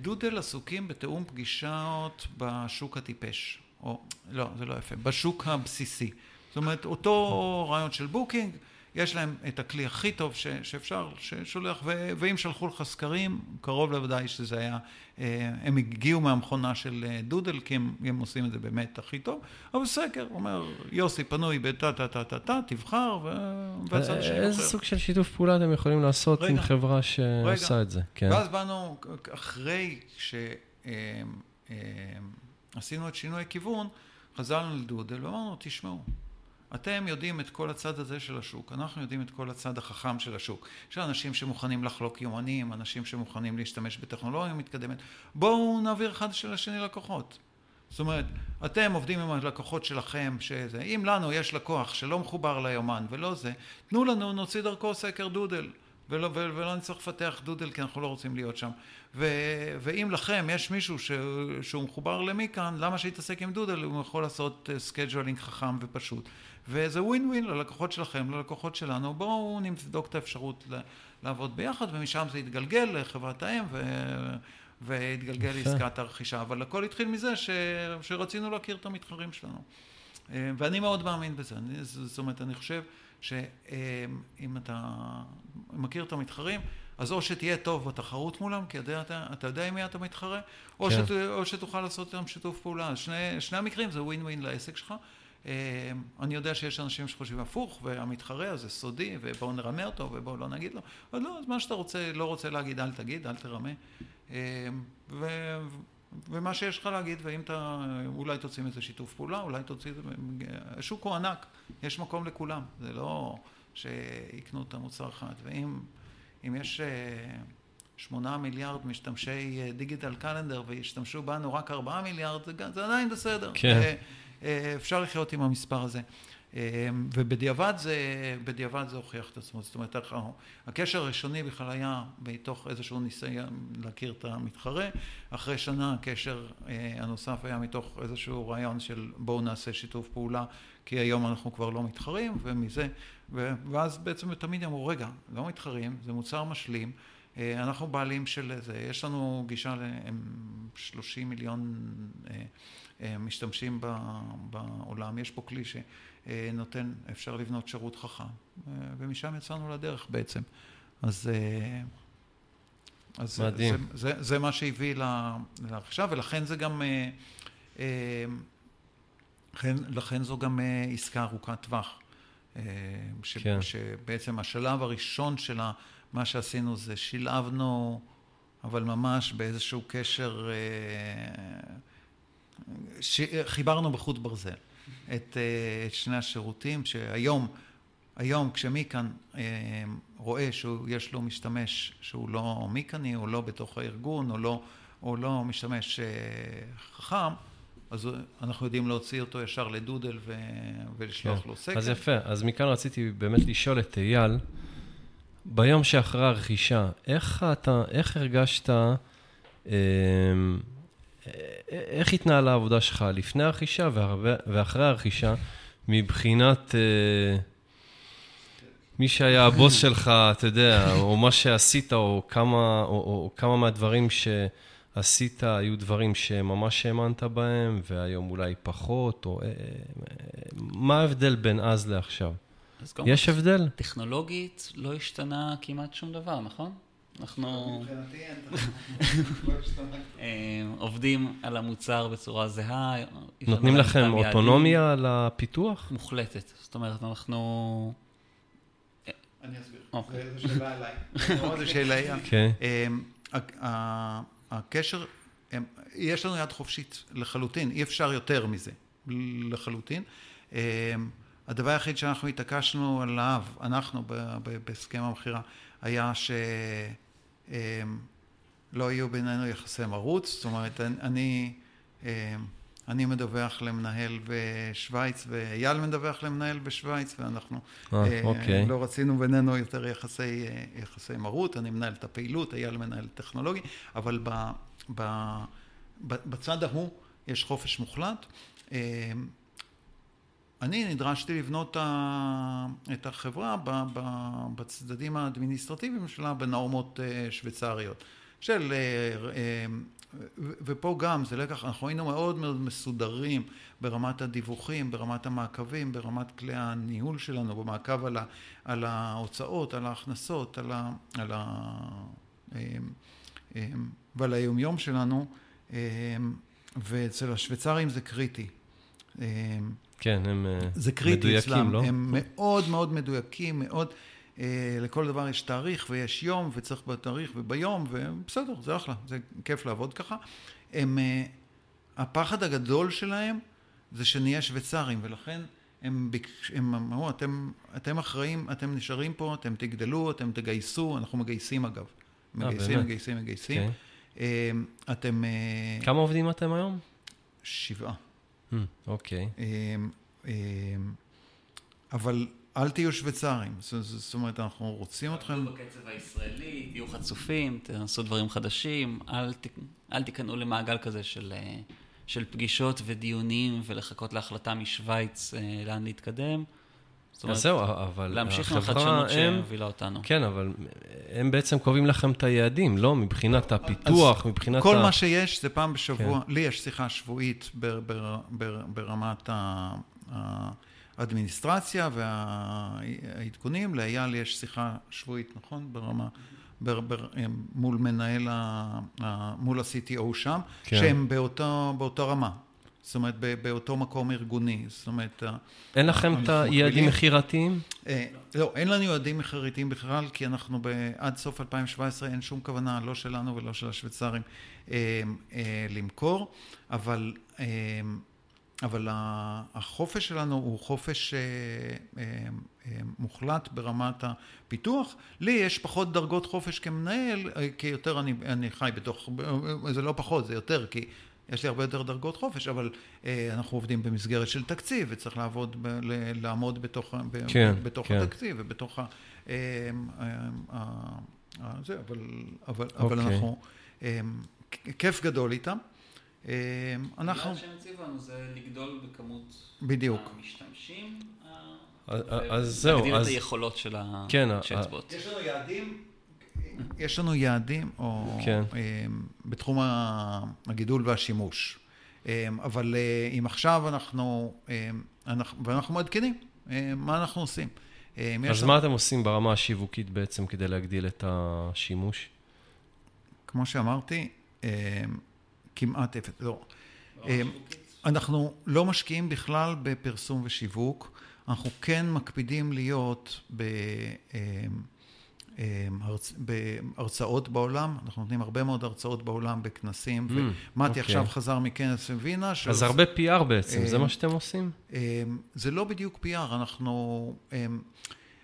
Doodle עסוקים בתיאום פגישות בשוק הטיפש, או לא, זה לא יפה, בשוק הבסיסי. זאת אומרת, אותו רעיון של booking, יש להם את הכלי הכי טוב ש, שאפשר, ששולח, ו, ואם שלחו לך סקרים, קרוב לוודאי שזה היה, אה, הם הגיעו מהמכונה של אה, Doodle, כי הם, הם עושים את זה באמת הכי טוב, אבל סקר, אומר, יוסי פנוי בטה טה טה טה טה, תבחר, והצד השני אחר. איזה סוג של שיתוף פעולה אתם יכולים לעשות רגע, עם חברה שעושה רגע. את זה? כן. ואז באנו, אחרי שעשינו אה, את שינוי הכיוון, חזרנו לדודל ואמרנו, תשמעו, אתם יודעים את כל הצד הזה של השוק, אנחנו יודעים את כל הצד החכם של השוק. יש אנשים שמוכנים לחלוק יומנים, אנשים שמוכנים להשתמש בטכנולוגיה מתקדמת. בואו נעביר אחד של השני לקוחות. זאת אומרת, אתם עובדים עם הלקוחות שלכם, שזה, אם לנו יש לקוח שלא מחובר ליומן ולא זה, תנו לנו, נוציא דרכו סקר Doodle. ולא, ולא נצטרך לפתח Doodle כי אנחנו לא רוצים להיות שם. ו, ואם לכם יש מישהו ש, שהוא מחובר למכאן, למה שיתעסק עם Doodle? הוא יכול לעשות scheduling חכם ופשוט. וזה ווין ווין ללקוחות שלכם, ללקוחות שלנו. בואו נבדוק את האפשרות לעבוד ביחד, ומשם זה יתגלגל לחברת האם, ו... והתגלגל עסקת הרכישה. אבל הכל התחיל מזה ש... שרצינו להכיר את המתחרים שלנו. אה, ואני מאוד מאמין בזה. אני, זאת אומרת, אני חושב שאם אתה מכיר את המתחרים, אז או שתהיה טוב בתחרות מולם, כי אתה, אתה, אתה יודע עם מי אתה מתחרה, או, כן. שת, או שתוכל לעשות איתם שיתוף פעולה. שני, שני המקרים זה ווין ווין לעסק שלך. אה, אני יודע שיש אנשים שחושבים הפוך, והמתחרה הזה סודי, ובואו נרמה אותו, ובואו לא נגיד לו. אבל לא, אז מה שאתה רוצה, לא רוצה להגיד, אל תגיד, אל תרמה. אה, ו, ומה שיש לך להגיד, ואם אתה, אולי תוציא מזה שיתוף פעולה, אולי תוציא השוק הוא ענק, יש מקום לכולם, זה לא שיקנו את המוצר אחד. ואם יש אה, שמונה מיליארד משתמשי דיגיטל קלנדר וישתמשו בנו רק ארבעה מיליארד, זה, זה עדיין בסדר. כן. אה, אפשר לחיות עם המספר הזה. אה, ובדיעבד זה, בדיעבד זה הוכיח את עצמו. זאת אומרת, הקשר הראשוני בכלל היה מתוך איזשהו ניסיון להכיר את המתחרה. אחרי שנה הקשר אה, הנוסף היה מתוך איזשהו רעיון של בואו נעשה שיתוף פעולה, כי היום אנחנו כבר לא מתחרים, ומזה, ואז בעצם תמיד אמרו, רגע, לא מתחרים, זה מוצר משלים. אנחנו בעלים של זה, יש לנו גישה ל-30 מיליון משתמשים בעולם. יש פה כלי שנותן, אפשר לבנות שירות חכם, ומשם יצאנו לדרך בעצם. אז, אז מדהים. זה, זה, זה מה שהביא לרכישה, ולכן זה גם, לכן, לכן זו גם עסקה ארוכת טווח. ש, כן. שבעצם השלב הראשון של מה שעשינו זה שילבנו, אבל ממש באיזשהו קשר, חיברנו בחוט ברזל את, את שני השירותים, שהיום היום כשמיקן אה, רואה שיש לו משתמש שהוא לא מיקני, או לא בתוך הארגון, או לא, או לא משתמש אה, חכם, אז אנחנו יודעים להוציא אותו ישר לדודל ו... ולשלוח כן. לו סקר. אז יפה, אז מכאן רציתי באמת לשאול את אייל, ביום שאחרי הרכישה, איך אתה, איך הרגשת, אה, איך התנהלה העבודה שלך לפני הרכישה ואחרי הרכישה, מבחינת... אה, מי שהיה הבוס שלך, אתה יודע, או מה שעשית, או כמה, או, או כמה מהדברים שעשית היו דברים שממש האמנת בהם, והיום אולי פחות, או... אה, אה, מה ההבדל בין אז לעכשיו? יש הבדל? טכנולוגית לא השתנה כמעט שום דבר, נכון? אנחנו אה, עובדים על המוצר בצורה זהה. נותנים לכם אוטונומיה על הפיתוח? מוחלטת. זאת אומרת, אנחנו אני אסביר. אוקיי. זו שאלה אליי. זו שאלה אליי. הקשר, יש לנו יד חופשית לחלוטין, אי אפשר יותר מזה, לחלוטין. אמ, הדבר היחיד שאנחנו התעקשנו עליו, אנחנו בהסכם המכירה, היה שלא אמ, יהיו בינינו יחסי מרוץ, זאת אומרת, אני... אמ, אני מדווח למנהל בשוויץ, ואייל מדווח למנהל בשוויץ, ואנחנו אה, אה, אוקיי. לא רצינו בינינו יותר יחסי, יחסי מרות, אני מנהל את הפעילות, אייל מנהל טכנולוגי, אבל ב, ב, ב, בצד ההוא יש חופש מוחלט. אה, אני נדרשתי לבנות את החברה בצדדים האדמיניסטרטיביים שלה בנורמות אה, שוויצריות של אה, ופה גם זה לקח, אנחנו היינו מאוד מאוד מסודרים ברמת הדיווחים, ברמת המעקבים, ברמת כלי הניהול שלנו, במעקב על, ה, על ההוצאות, על ההכנסות, על ה, על ה, אמ, אמ, ועל היומיום שלנו, אמ, ואצל השוויצרים זה קריטי. כן, הם זה קריטי מדויקים, אצלם. לא? הם מאוד מאוד מדויקים, מאוד... אה, לכל דבר יש תאריך ויש יום וצריך בתאריך וביום ובסדר, זה אחלה, זה כיף לעבוד ככה. הם, אה, הפחד הגדול שלהם זה שנהיה שוויצרים ולכן הם, הם אמרו, אתם, אתם אחראים, אתם נשארים פה, אתם תגדלו, אתם תגייסו, אנחנו מגייסים אגב. אה, מגייסים, 아, מגייסים, מגייסים. Okay. אוקיי. אתם... כמה עובדים אתם היום? שבעה. אוקיי. Mm, okay. אבל אל תהיו שוויצרים. זאת אומרת, אנחנו רוצים אתכם... תעבדו בקצב הישראלי, תהיו חצופים, תנסו דברים חדשים, אל, ת, אל תיכנעו למעגל כזה של, אה, של פגישות ודיונים ולחכות להחלטה משוויץ אה, לאן להתקדם. אז זהו, אבל להמשיך עם החדשנות שהובילה אותנו. כן, אבל הם בעצם קובעים לכם את היעדים, לא? מבחינת הפיתוח, מבחינת כל ה... מה שיש זה פעם בשבוע, כן. לי יש שיחה שבועית בר, בר, בר, ברמת ה... האדמיניסטרציה והעדכונים, לאייל יש שיחה שבועית, נכון? ברמה, בר, בר, מול מנהל, ה, מול ה-CTO שם, כן. שהם באותו, באותו רמה. זאת אומרת, באותו מקום ארגוני, זאת אומרת... אין לכם את היעדים מכירתיים? אה, לא, אין לנו יעדים מכירתיים בכלל, כי אנחנו עד סוף 2017 אין שום כוונה, לא שלנו ולא של השוויצרים, אה, אה, למכור, אבל אבל החופש שלנו הוא חופש מוחלט ברמת הפיתוח. לי יש פחות דרגות חופש כמנהל, כי יותר אני, אני חי בתוך, זה לא פחות, זה יותר, כי יש לי הרבה יותר דרגות חופש, אבל אנחנו עובדים במסגרת של תקציב, וצריך לעבוד, ב, לעמוד בתוך, כן, בתוך כן. התקציב ובתוך ה... זה, אבל, אבל, okay. אבל אוקיי. אנחנו, כיף גדול איתם. אמ, אנחנו... מה שהם הציבו לנו זה לגדול בכמות בדיוק. המשתמשים. אז זהו, להגדיל את היכולות של כן, הצ'טבוט. יש לנו יעדים, יש לנו יעדים או, כן. אמ, בתחום הגידול והשימוש. אמ, אבל אה, אם עכשיו אנחנו, ואנחנו מעדכנים מה אנחנו עושים. אז מה אתם עושים ברמה השיווקית בעצם כדי להגדיל את השימוש? כמו שאמרתי, כמעט אפס, לא. אמ, אנחנו לא משקיעים בכלל בפרסום ושיווק, אנחנו כן מקפידים להיות ב... בהרצאות בעולם, אנחנו נותנים הרבה מאוד הרצאות בעולם בכנסים, mm, ומתי okay. עכשיו אוקיי. חזר מכנס בווינה. אז הרבה PR בעצם, זה מה שאתם עושים? זה לא בדיוק PR, אנחנו...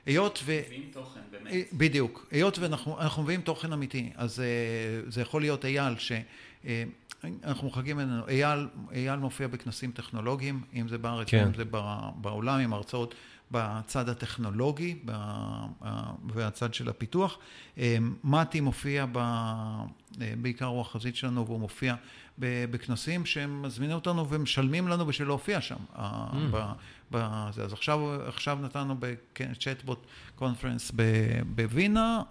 היות ו... מביאים תוכן, באמת. אה, בדיוק. היות ואנחנו מביאים תוכן אמיתי, אז אה, זה יכול להיות אייל, ש... אה, אנחנו מחכים ממנו, אייל, אייל מופיע בכנסים טכנולוגיים, אם זה בארץ, כן. אם זה בעולם, עם הרצאות בצד הטכנולוגי והצד של הפיתוח. מתי מופיע, ב, בעיקר הוא החזית שלנו, והוא מופיע בכנסים שהם מזמינים אותנו ומשלמים לנו בשביל להופיע שם. Mm. בזה. אז עכשיו, עכשיו נתנו בצ'טבוט קונפרנס בווינה,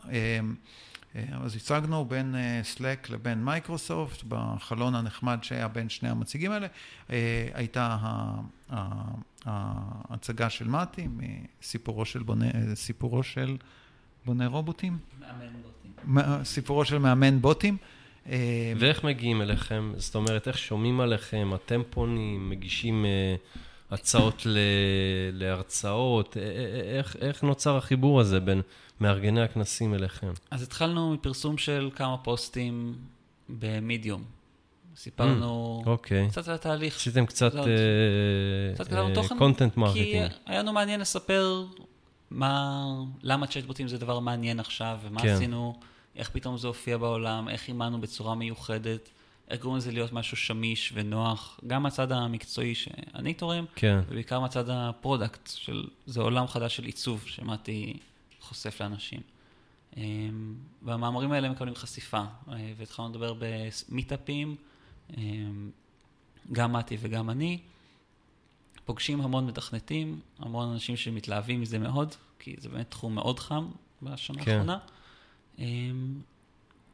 אז הצגנו בין סלק לבין מייקרוסופט, בחלון הנחמד שהיה בין שני המציגים האלה, אה, הייתה ההצגה של מתי מסיפורו של בונה, סיפורו של בונה רובוטים? מאמן בוטים. סיפורו של מאמן בוטים. אה, ואיך מגיעים אליכם? זאת אומרת, איך שומעים עליכם? אתם פונים, מגישים אה, הצעות ל... להרצאות? איך, איך נוצר החיבור הזה בין מארגני הכנסים אליכם? אז התחלנו מפרסום של כמה פוסטים במדיום. סיפרנו mm, okay. קצת על התהליך. עשיתם קצת content marketing. כי היה לנו מעניין לספר מה, למה צ'טבוטים זה דבר מעניין עכשיו, ומה כן. עשינו, איך פתאום זה הופיע בעולם, איך אימנו בצורה מיוחדת. איך גורמים לזה להיות משהו שמיש ונוח, גם מהצד המקצועי שאני תורם, כן. ובעיקר מהצד ה product, של, זה עולם חדש של עיצוב, שמעתי חושף לאנשים. אמ, והמאמרים האלה מקבלים חשיפה, אה, והתחלנו לדבר במיטאפים, גם מתי וגם אני. פוגשים המון מתכנתים, המון אנשים שמתלהבים מזה מאוד, כי זה באמת תחום מאוד חם בשנה כן. האחרונה. אמ,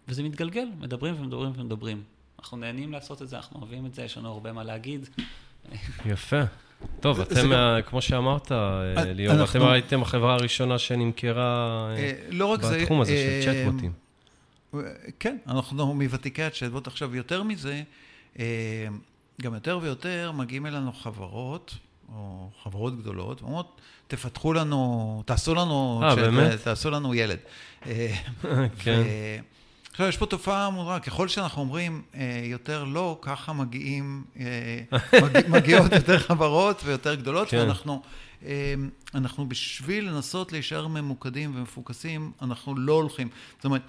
וזה מתגלגל, מדברים ומדברים ומדברים. אנחנו נהנים לעשות את זה, אנחנו אוהבים את זה, יש לנו הרבה מה להגיד. יפה. טוב, אתם, כמו שאמרת, אה, ליאור, אתם הייתם החברה הראשונה שנמכרה אה, לא בתחום הזה של אה, צ'טבוטים. כן, אנחנו מוותיקי הצ'טבוט. עכשיו, יותר מזה, גם יותר ויותר מגיעים אלינו חברות, או חברות גדולות, ואומרות, תפתחו לנו, תעשו לנו, תעשו לנו ילד. כן. עכשיו, יש פה תופעה מודרה, ככל שאנחנו אומרים אה, יותר לא, ככה מגיעים, אה, מגיע, מגיעות יותר חברות ויותר גדולות, כן. ואנחנו אה, אנחנו בשביל לנסות להישאר ממוקדים ומפוקסים, אנחנו לא הולכים. זאת אומרת,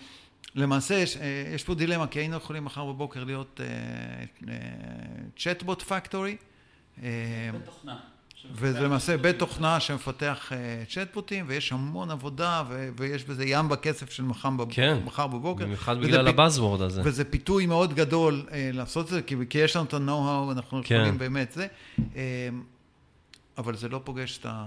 למעשה יש, יש פה דילמה, כי היינו יכולים מחר בבוקר להיות צ'טבוט פקטורי. בתוכנה. וזה למעשה בית תוכנה שמפתח צ'טבוטים, ויש המון עבודה, ו- ויש בזה ים בכסף של מחר, בב- כן, מחר בבוקר. במיוחד בגלל הבאזוורד הזה. וזה פיתוי מאוד גדול uh, לעשות את זה, כי, כי יש לנו את ה-know-how, אנחנו כן. יכולים באמת זה. Uh, אבל זה לא פוגש את, ה,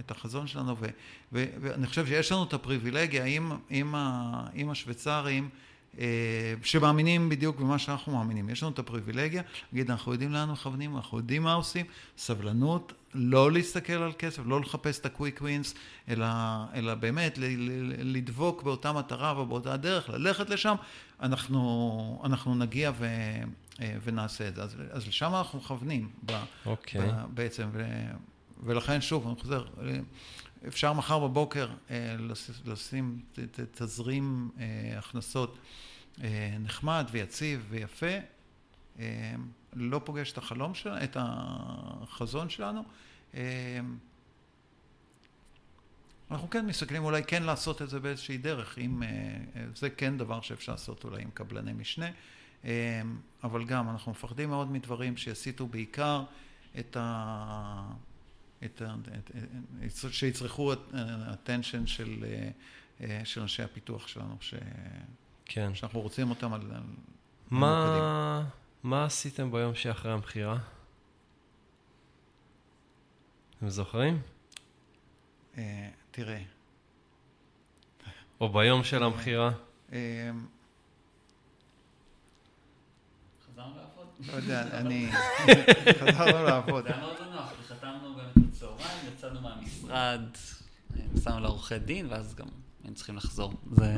את החזון שלנו, ו, ו, ואני חושב שיש לנו את הפריבילגיה עם, עם, ה, עם השוויצרים, אה, שמאמינים בדיוק במה שאנחנו מאמינים. יש לנו את הפריבילגיה, להגיד, אנחנו יודעים לאן מכוונים, אנחנו יודעים מה עושים, סבלנות, לא להסתכל על כסף, לא לחפש את ה-quick wins, אלא, אלא באמת לדבוק באותה מטרה ובאותה דרך, ללכת לשם, אנחנו, אנחנו נגיע ו, ונעשה את זה. אז, אז לשם אנחנו מכוונים ב, okay. אוקיי. ב, בעצם, ו, ולכן שוב, אני חוזר, אפשר מחר בבוקר אה, לשים תזרים אה, הכנסות אה, נחמד ויציב ויפה, לא פוגש את החלום שלנו, את החזון שלנו. אנחנו כן מסתכלים אולי כן לעשות את זה באיזושהי דרך, אם זה כן דבר שאפשר לעשות אולי עם קבלני משנה, אבל גם אנחנו מפחדים מאוד מדברים שיסיטו בעיקר את ה... את ה... שיצרכו attention של, אה, של אנשי הפיתוח שלנו, ש... כן. שאנחנו רוצים אותם על... מה, מה עשיתם ביום שאחרי המכירה? אתם זוכרים? אה, תראה. או ביום של המכירה? אה, חזרנו לעבוד? לא יודע, אני... חזרנו לעבוד. זה היה מאוד נוח, וחתמנו באמת בצהריים, יצאנו מהמשרד, נסענו לעורכי דין, ואז גם היינו צריכים לחזור. זה...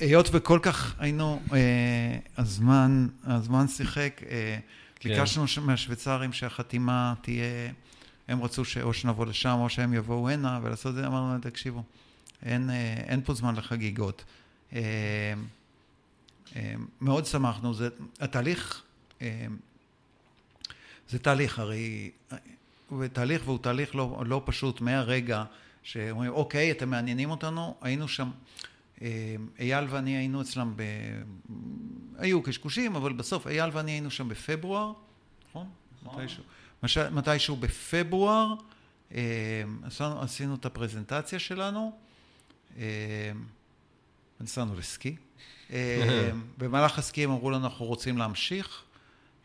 היות וכל כך היינו, אה, הזמן, הזמן שיחק, אה, כן. ביקשנו מהשוויצרים שהחתימה תהיה, הם רצו שאו שנבוא לשם או שהם יבואו הנה ולעשות את זה, אמרנו להם, תקשיבו, אין, אין פה זמן לחגיגות. מאוד שמחנו, זה, התהליך, זה תהליך, הרי, תהליך והוא תהליך לא, לא פשוט מהרגע שאומרים, אוקיי, אתם מעניינים אותנו, היינו שם, אייל ואני היינו אצלם, ב... היו קשקושים, אבל בסוף אייל ואני היינו שם בפברואר, נכון? מתישהו, מתישהו בפברואר, עשינו, עשינו את הפרזנטציה שלנו, נסענו לסקי. במהלך הסקי הם אמרו לנו, אנחנו רוצים להמשיך,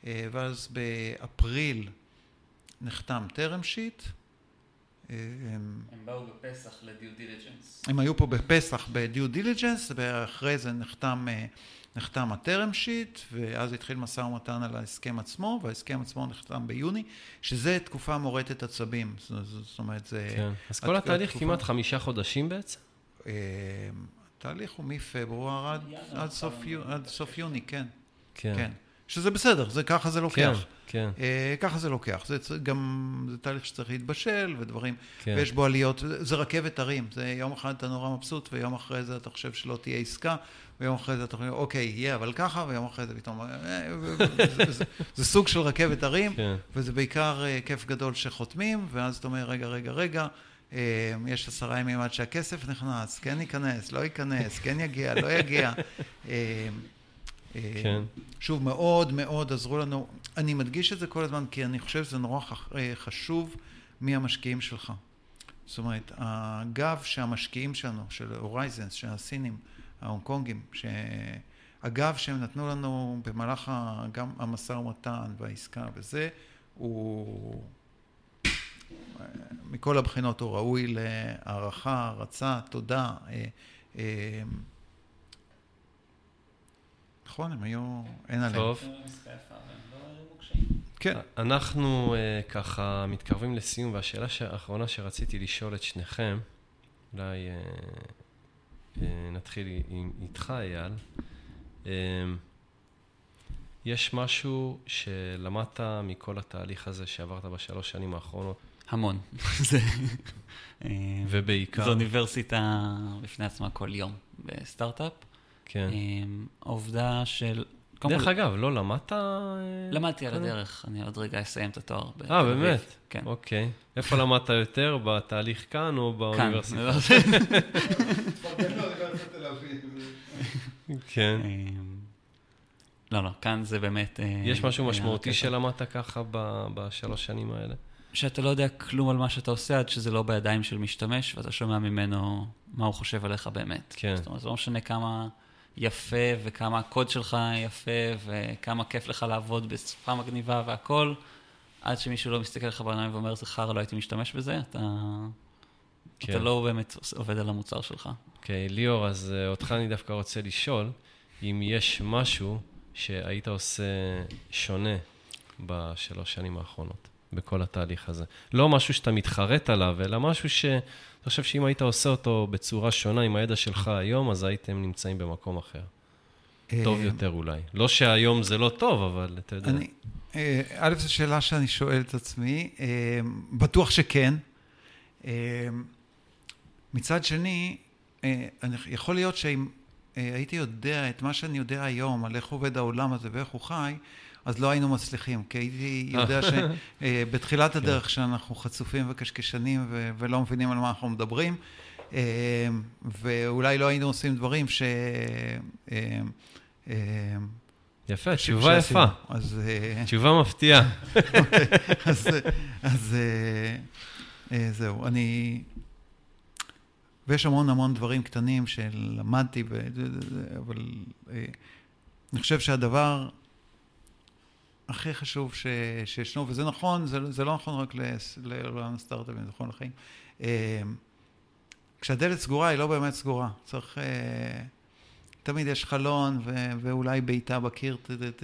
ואז באפריל נחתם term sheet. הם באו בפסח ל due diligence. הם היו פה בפסח ב due diligence, ואחרי זה נחתם, נחתם הטרם שיט, ואז התחיל משא ומתן על ההסכם עצמו, וההסכם עצמו נחתם ביוני, שזה תקופה מורטת עצבים. זאת אומרת, זה... כן. אז כל התהליך. כמעט חמישה חודשים בעצם? התהליך הוא מפברואר עד, עד, סוף, עד סוף יוני, כן. כן. כן. שזה בסדר, זה ככה זה לוקח. כן, כן. אה, ככה זה לוקח. זה גם, זה תהליך שצריך להתבשל ודברים, כן. ויש בו עליות, זה רכבת הרים. זה יום אחד אתה נורא מבסוט, ויום אחרי זה אתה חושב שלא תהיה עסקה, ויום אחרי זה אתה חושב, אוקיי, יהיה, אבל ככה, ויום אחרי זה פתאום... אה, זה, זה, זה סוג של רכבת הרים, כן. וזה בעיקר אה, כיף גדול שחותמים, ואז אתה אומר, רגע, רגע, רגע. יש עשרה ימים עד שהכסף נכנס, כן ייכנס, לא ייכנס, כן יגיע, לא יגיע. כן. שוב, מאוד מאוד עזרו לנו. אני מדגיש את זה כל הזמן, כי אני חושב שזה נורא חשוב מי המשקיעים שלך. זאת אומרת, הגב שהמשקיעים שלנו, של הורייזנס, של הסינים, ההונג קונגים, הגב שהם נתנו לנו במהלך גם המשא ומתן והעסקה וזה, הוא מכל הבחינות הוא ראוי להערכה, הערצה, תודה. נכון, הם היו, אין עליהם. טוב. כן. אנחנו uh, ככה מתקרבים לסיום, והשאלה האחרונה שרציתי לשאול את שניכם, אולי uh, uh, נתחיל עם, איתך, אייל. Uh, יש משהו שלמדת מכל התהליך הזה שעברת בשלוש שנים האחרונות? המון. ובעיקר? זו אוניברסיטה בפני עצמה כל יום בסטארט-אפ. כן. העובדה של... דרך אגב, לא למדת? למדתי על הדרך, אני עוד רגע אסיים את התואר. אה, באמת? כן. אוקיי. איפה למדת יותר, בתהליך כאן או באוניברסיטה? כן. לא, לא, כאן זה באמת... יש משהו משמעותי שלמדת ככה בשלוש שנים האלה? שאתה לא יודע כלום על מה שאתה עושה עד שזה לא בידיים של משתמש, ואתה שומע ממנו מה הוא חושב עליך באמת. כן. זאת אומרת, זה לא משנה כמה יפה, וכמה הקוד שלך יפה, וכמה כיף לך לעבוד בשפה מגניבה והכל, עד שמישהו לא מסתכל לך בעיניים ואומר, זה חרא, לא הייתי משתמש בזה, אתה, כן. אתה לא באמת עובד על המוצר שלך. אוקיי, okay, ליאור, אז uh, אותך אני דווקא רוצה לשאול, אם יש משהו שהיית עושה שונה בשלוש שנים האחרונות, בכל התהליך הזה. לא משהו שאתה מתחרט עליו, אלא משהו ש... אני חושב שאם היית עושה אותו בצורה שונה עם הידע שלך היום, אז הייתם נמצאים במקום אחר. טוב אה, יותר אולי. לא שהיום זה לא טוב, אבל אתה יודע. אני, אה, א', זו שאלה שאני שואל את עצמי, אה, בטוח שכן. מצד שני, יכול להיות שאם הייתי יודע את מה שאני יודע היום, על איך עובד העולם הזה ואיך הוא חי, אז לא היינו מצליחים, כי הייתי יודע שבתחילת כן. הדרך שאנחנו חצופים וקשקשנים ולא מבינים על מה אנחנו מדברים, אה, ואולי לא היינו עושים דברים ש... אה, אה, יפה, תשובה יפה. אז... תשובה מפתיעה. אוקיי, אז זהו, אני... ויש המון המון דברים קטנים שלמדתי, אבל אני חושב שהדבר הכי חשוב ש, שישנו, וזה נכון, זה, זה לא נכון רק לעולם הסטארט-אפים, זה נכון לחיים. אה, כשהדלת סגורה, היא לא באמת סגורה. צריך... אה, תמיד יש חלון ו, ואולי בעיטה בקיר. ת, ת, ת,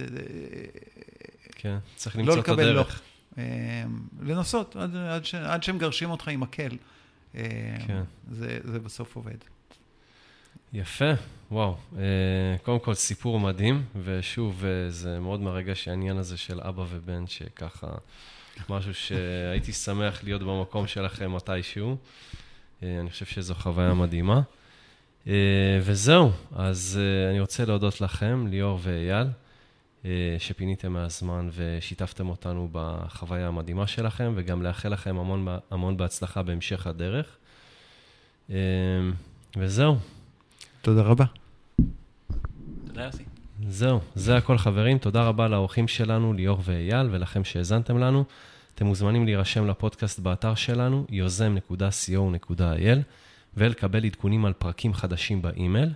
כן, צריך לא למצוא לא את הדרך. לא. לנסות, עד, עד, ש, עד שמגרשים אותך עם מקל. כן. זה, זה בסוף עובד. יפה, וואו. קודם כל, סיפור מדהים, ושוב, זה מאוד מרגש העניין הזה של אבא ובן, שככה, משהו שהייתי שמח להיות במקום שלכם מתישהו. אני חושב שזו חוויה מדהימה. וזהו, אז אני רוצה להודות לכם, ליאור ואייל. אה, שפיניתם מהזמן ושיתפתם אותנו בחוויה המדהימה שלכם, וגם לאחל לכם המון, המון בהצלחה בהמשך הדרך. אה, וזהו. תודה רבה. זהו, זה הכל חברים. תודה רבה לאורחים שלנו, ליאור ואייל, ולכם שהאזנתם לנו. אתם מוזמנים להירשם לפודקאסט באתר שלנו, יוזם.co.il, ולקבל עדכונים על פרקים חדשים באימייל.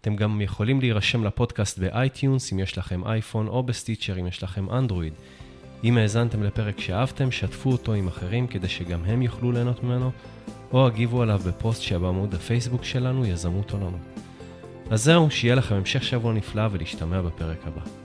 אתם גם יכולים להירשם לפודקאסט ב iTunes אם יש לכם אייפון, או ב Stitcher אם יש לכם אנדרואיד. אם האזנתם לפרק שאהבתם, שתפו אותו עם אחרים כדי שגם הם יוכלו ליהנות ממנו, או הגיבו עליו בפוסט שבעמוד הפייסבוק שלנו, יזמות עולמות. אז זהו, שיהיה לכם המשך שבוע נפלא ולהשתמע בפרק הבא.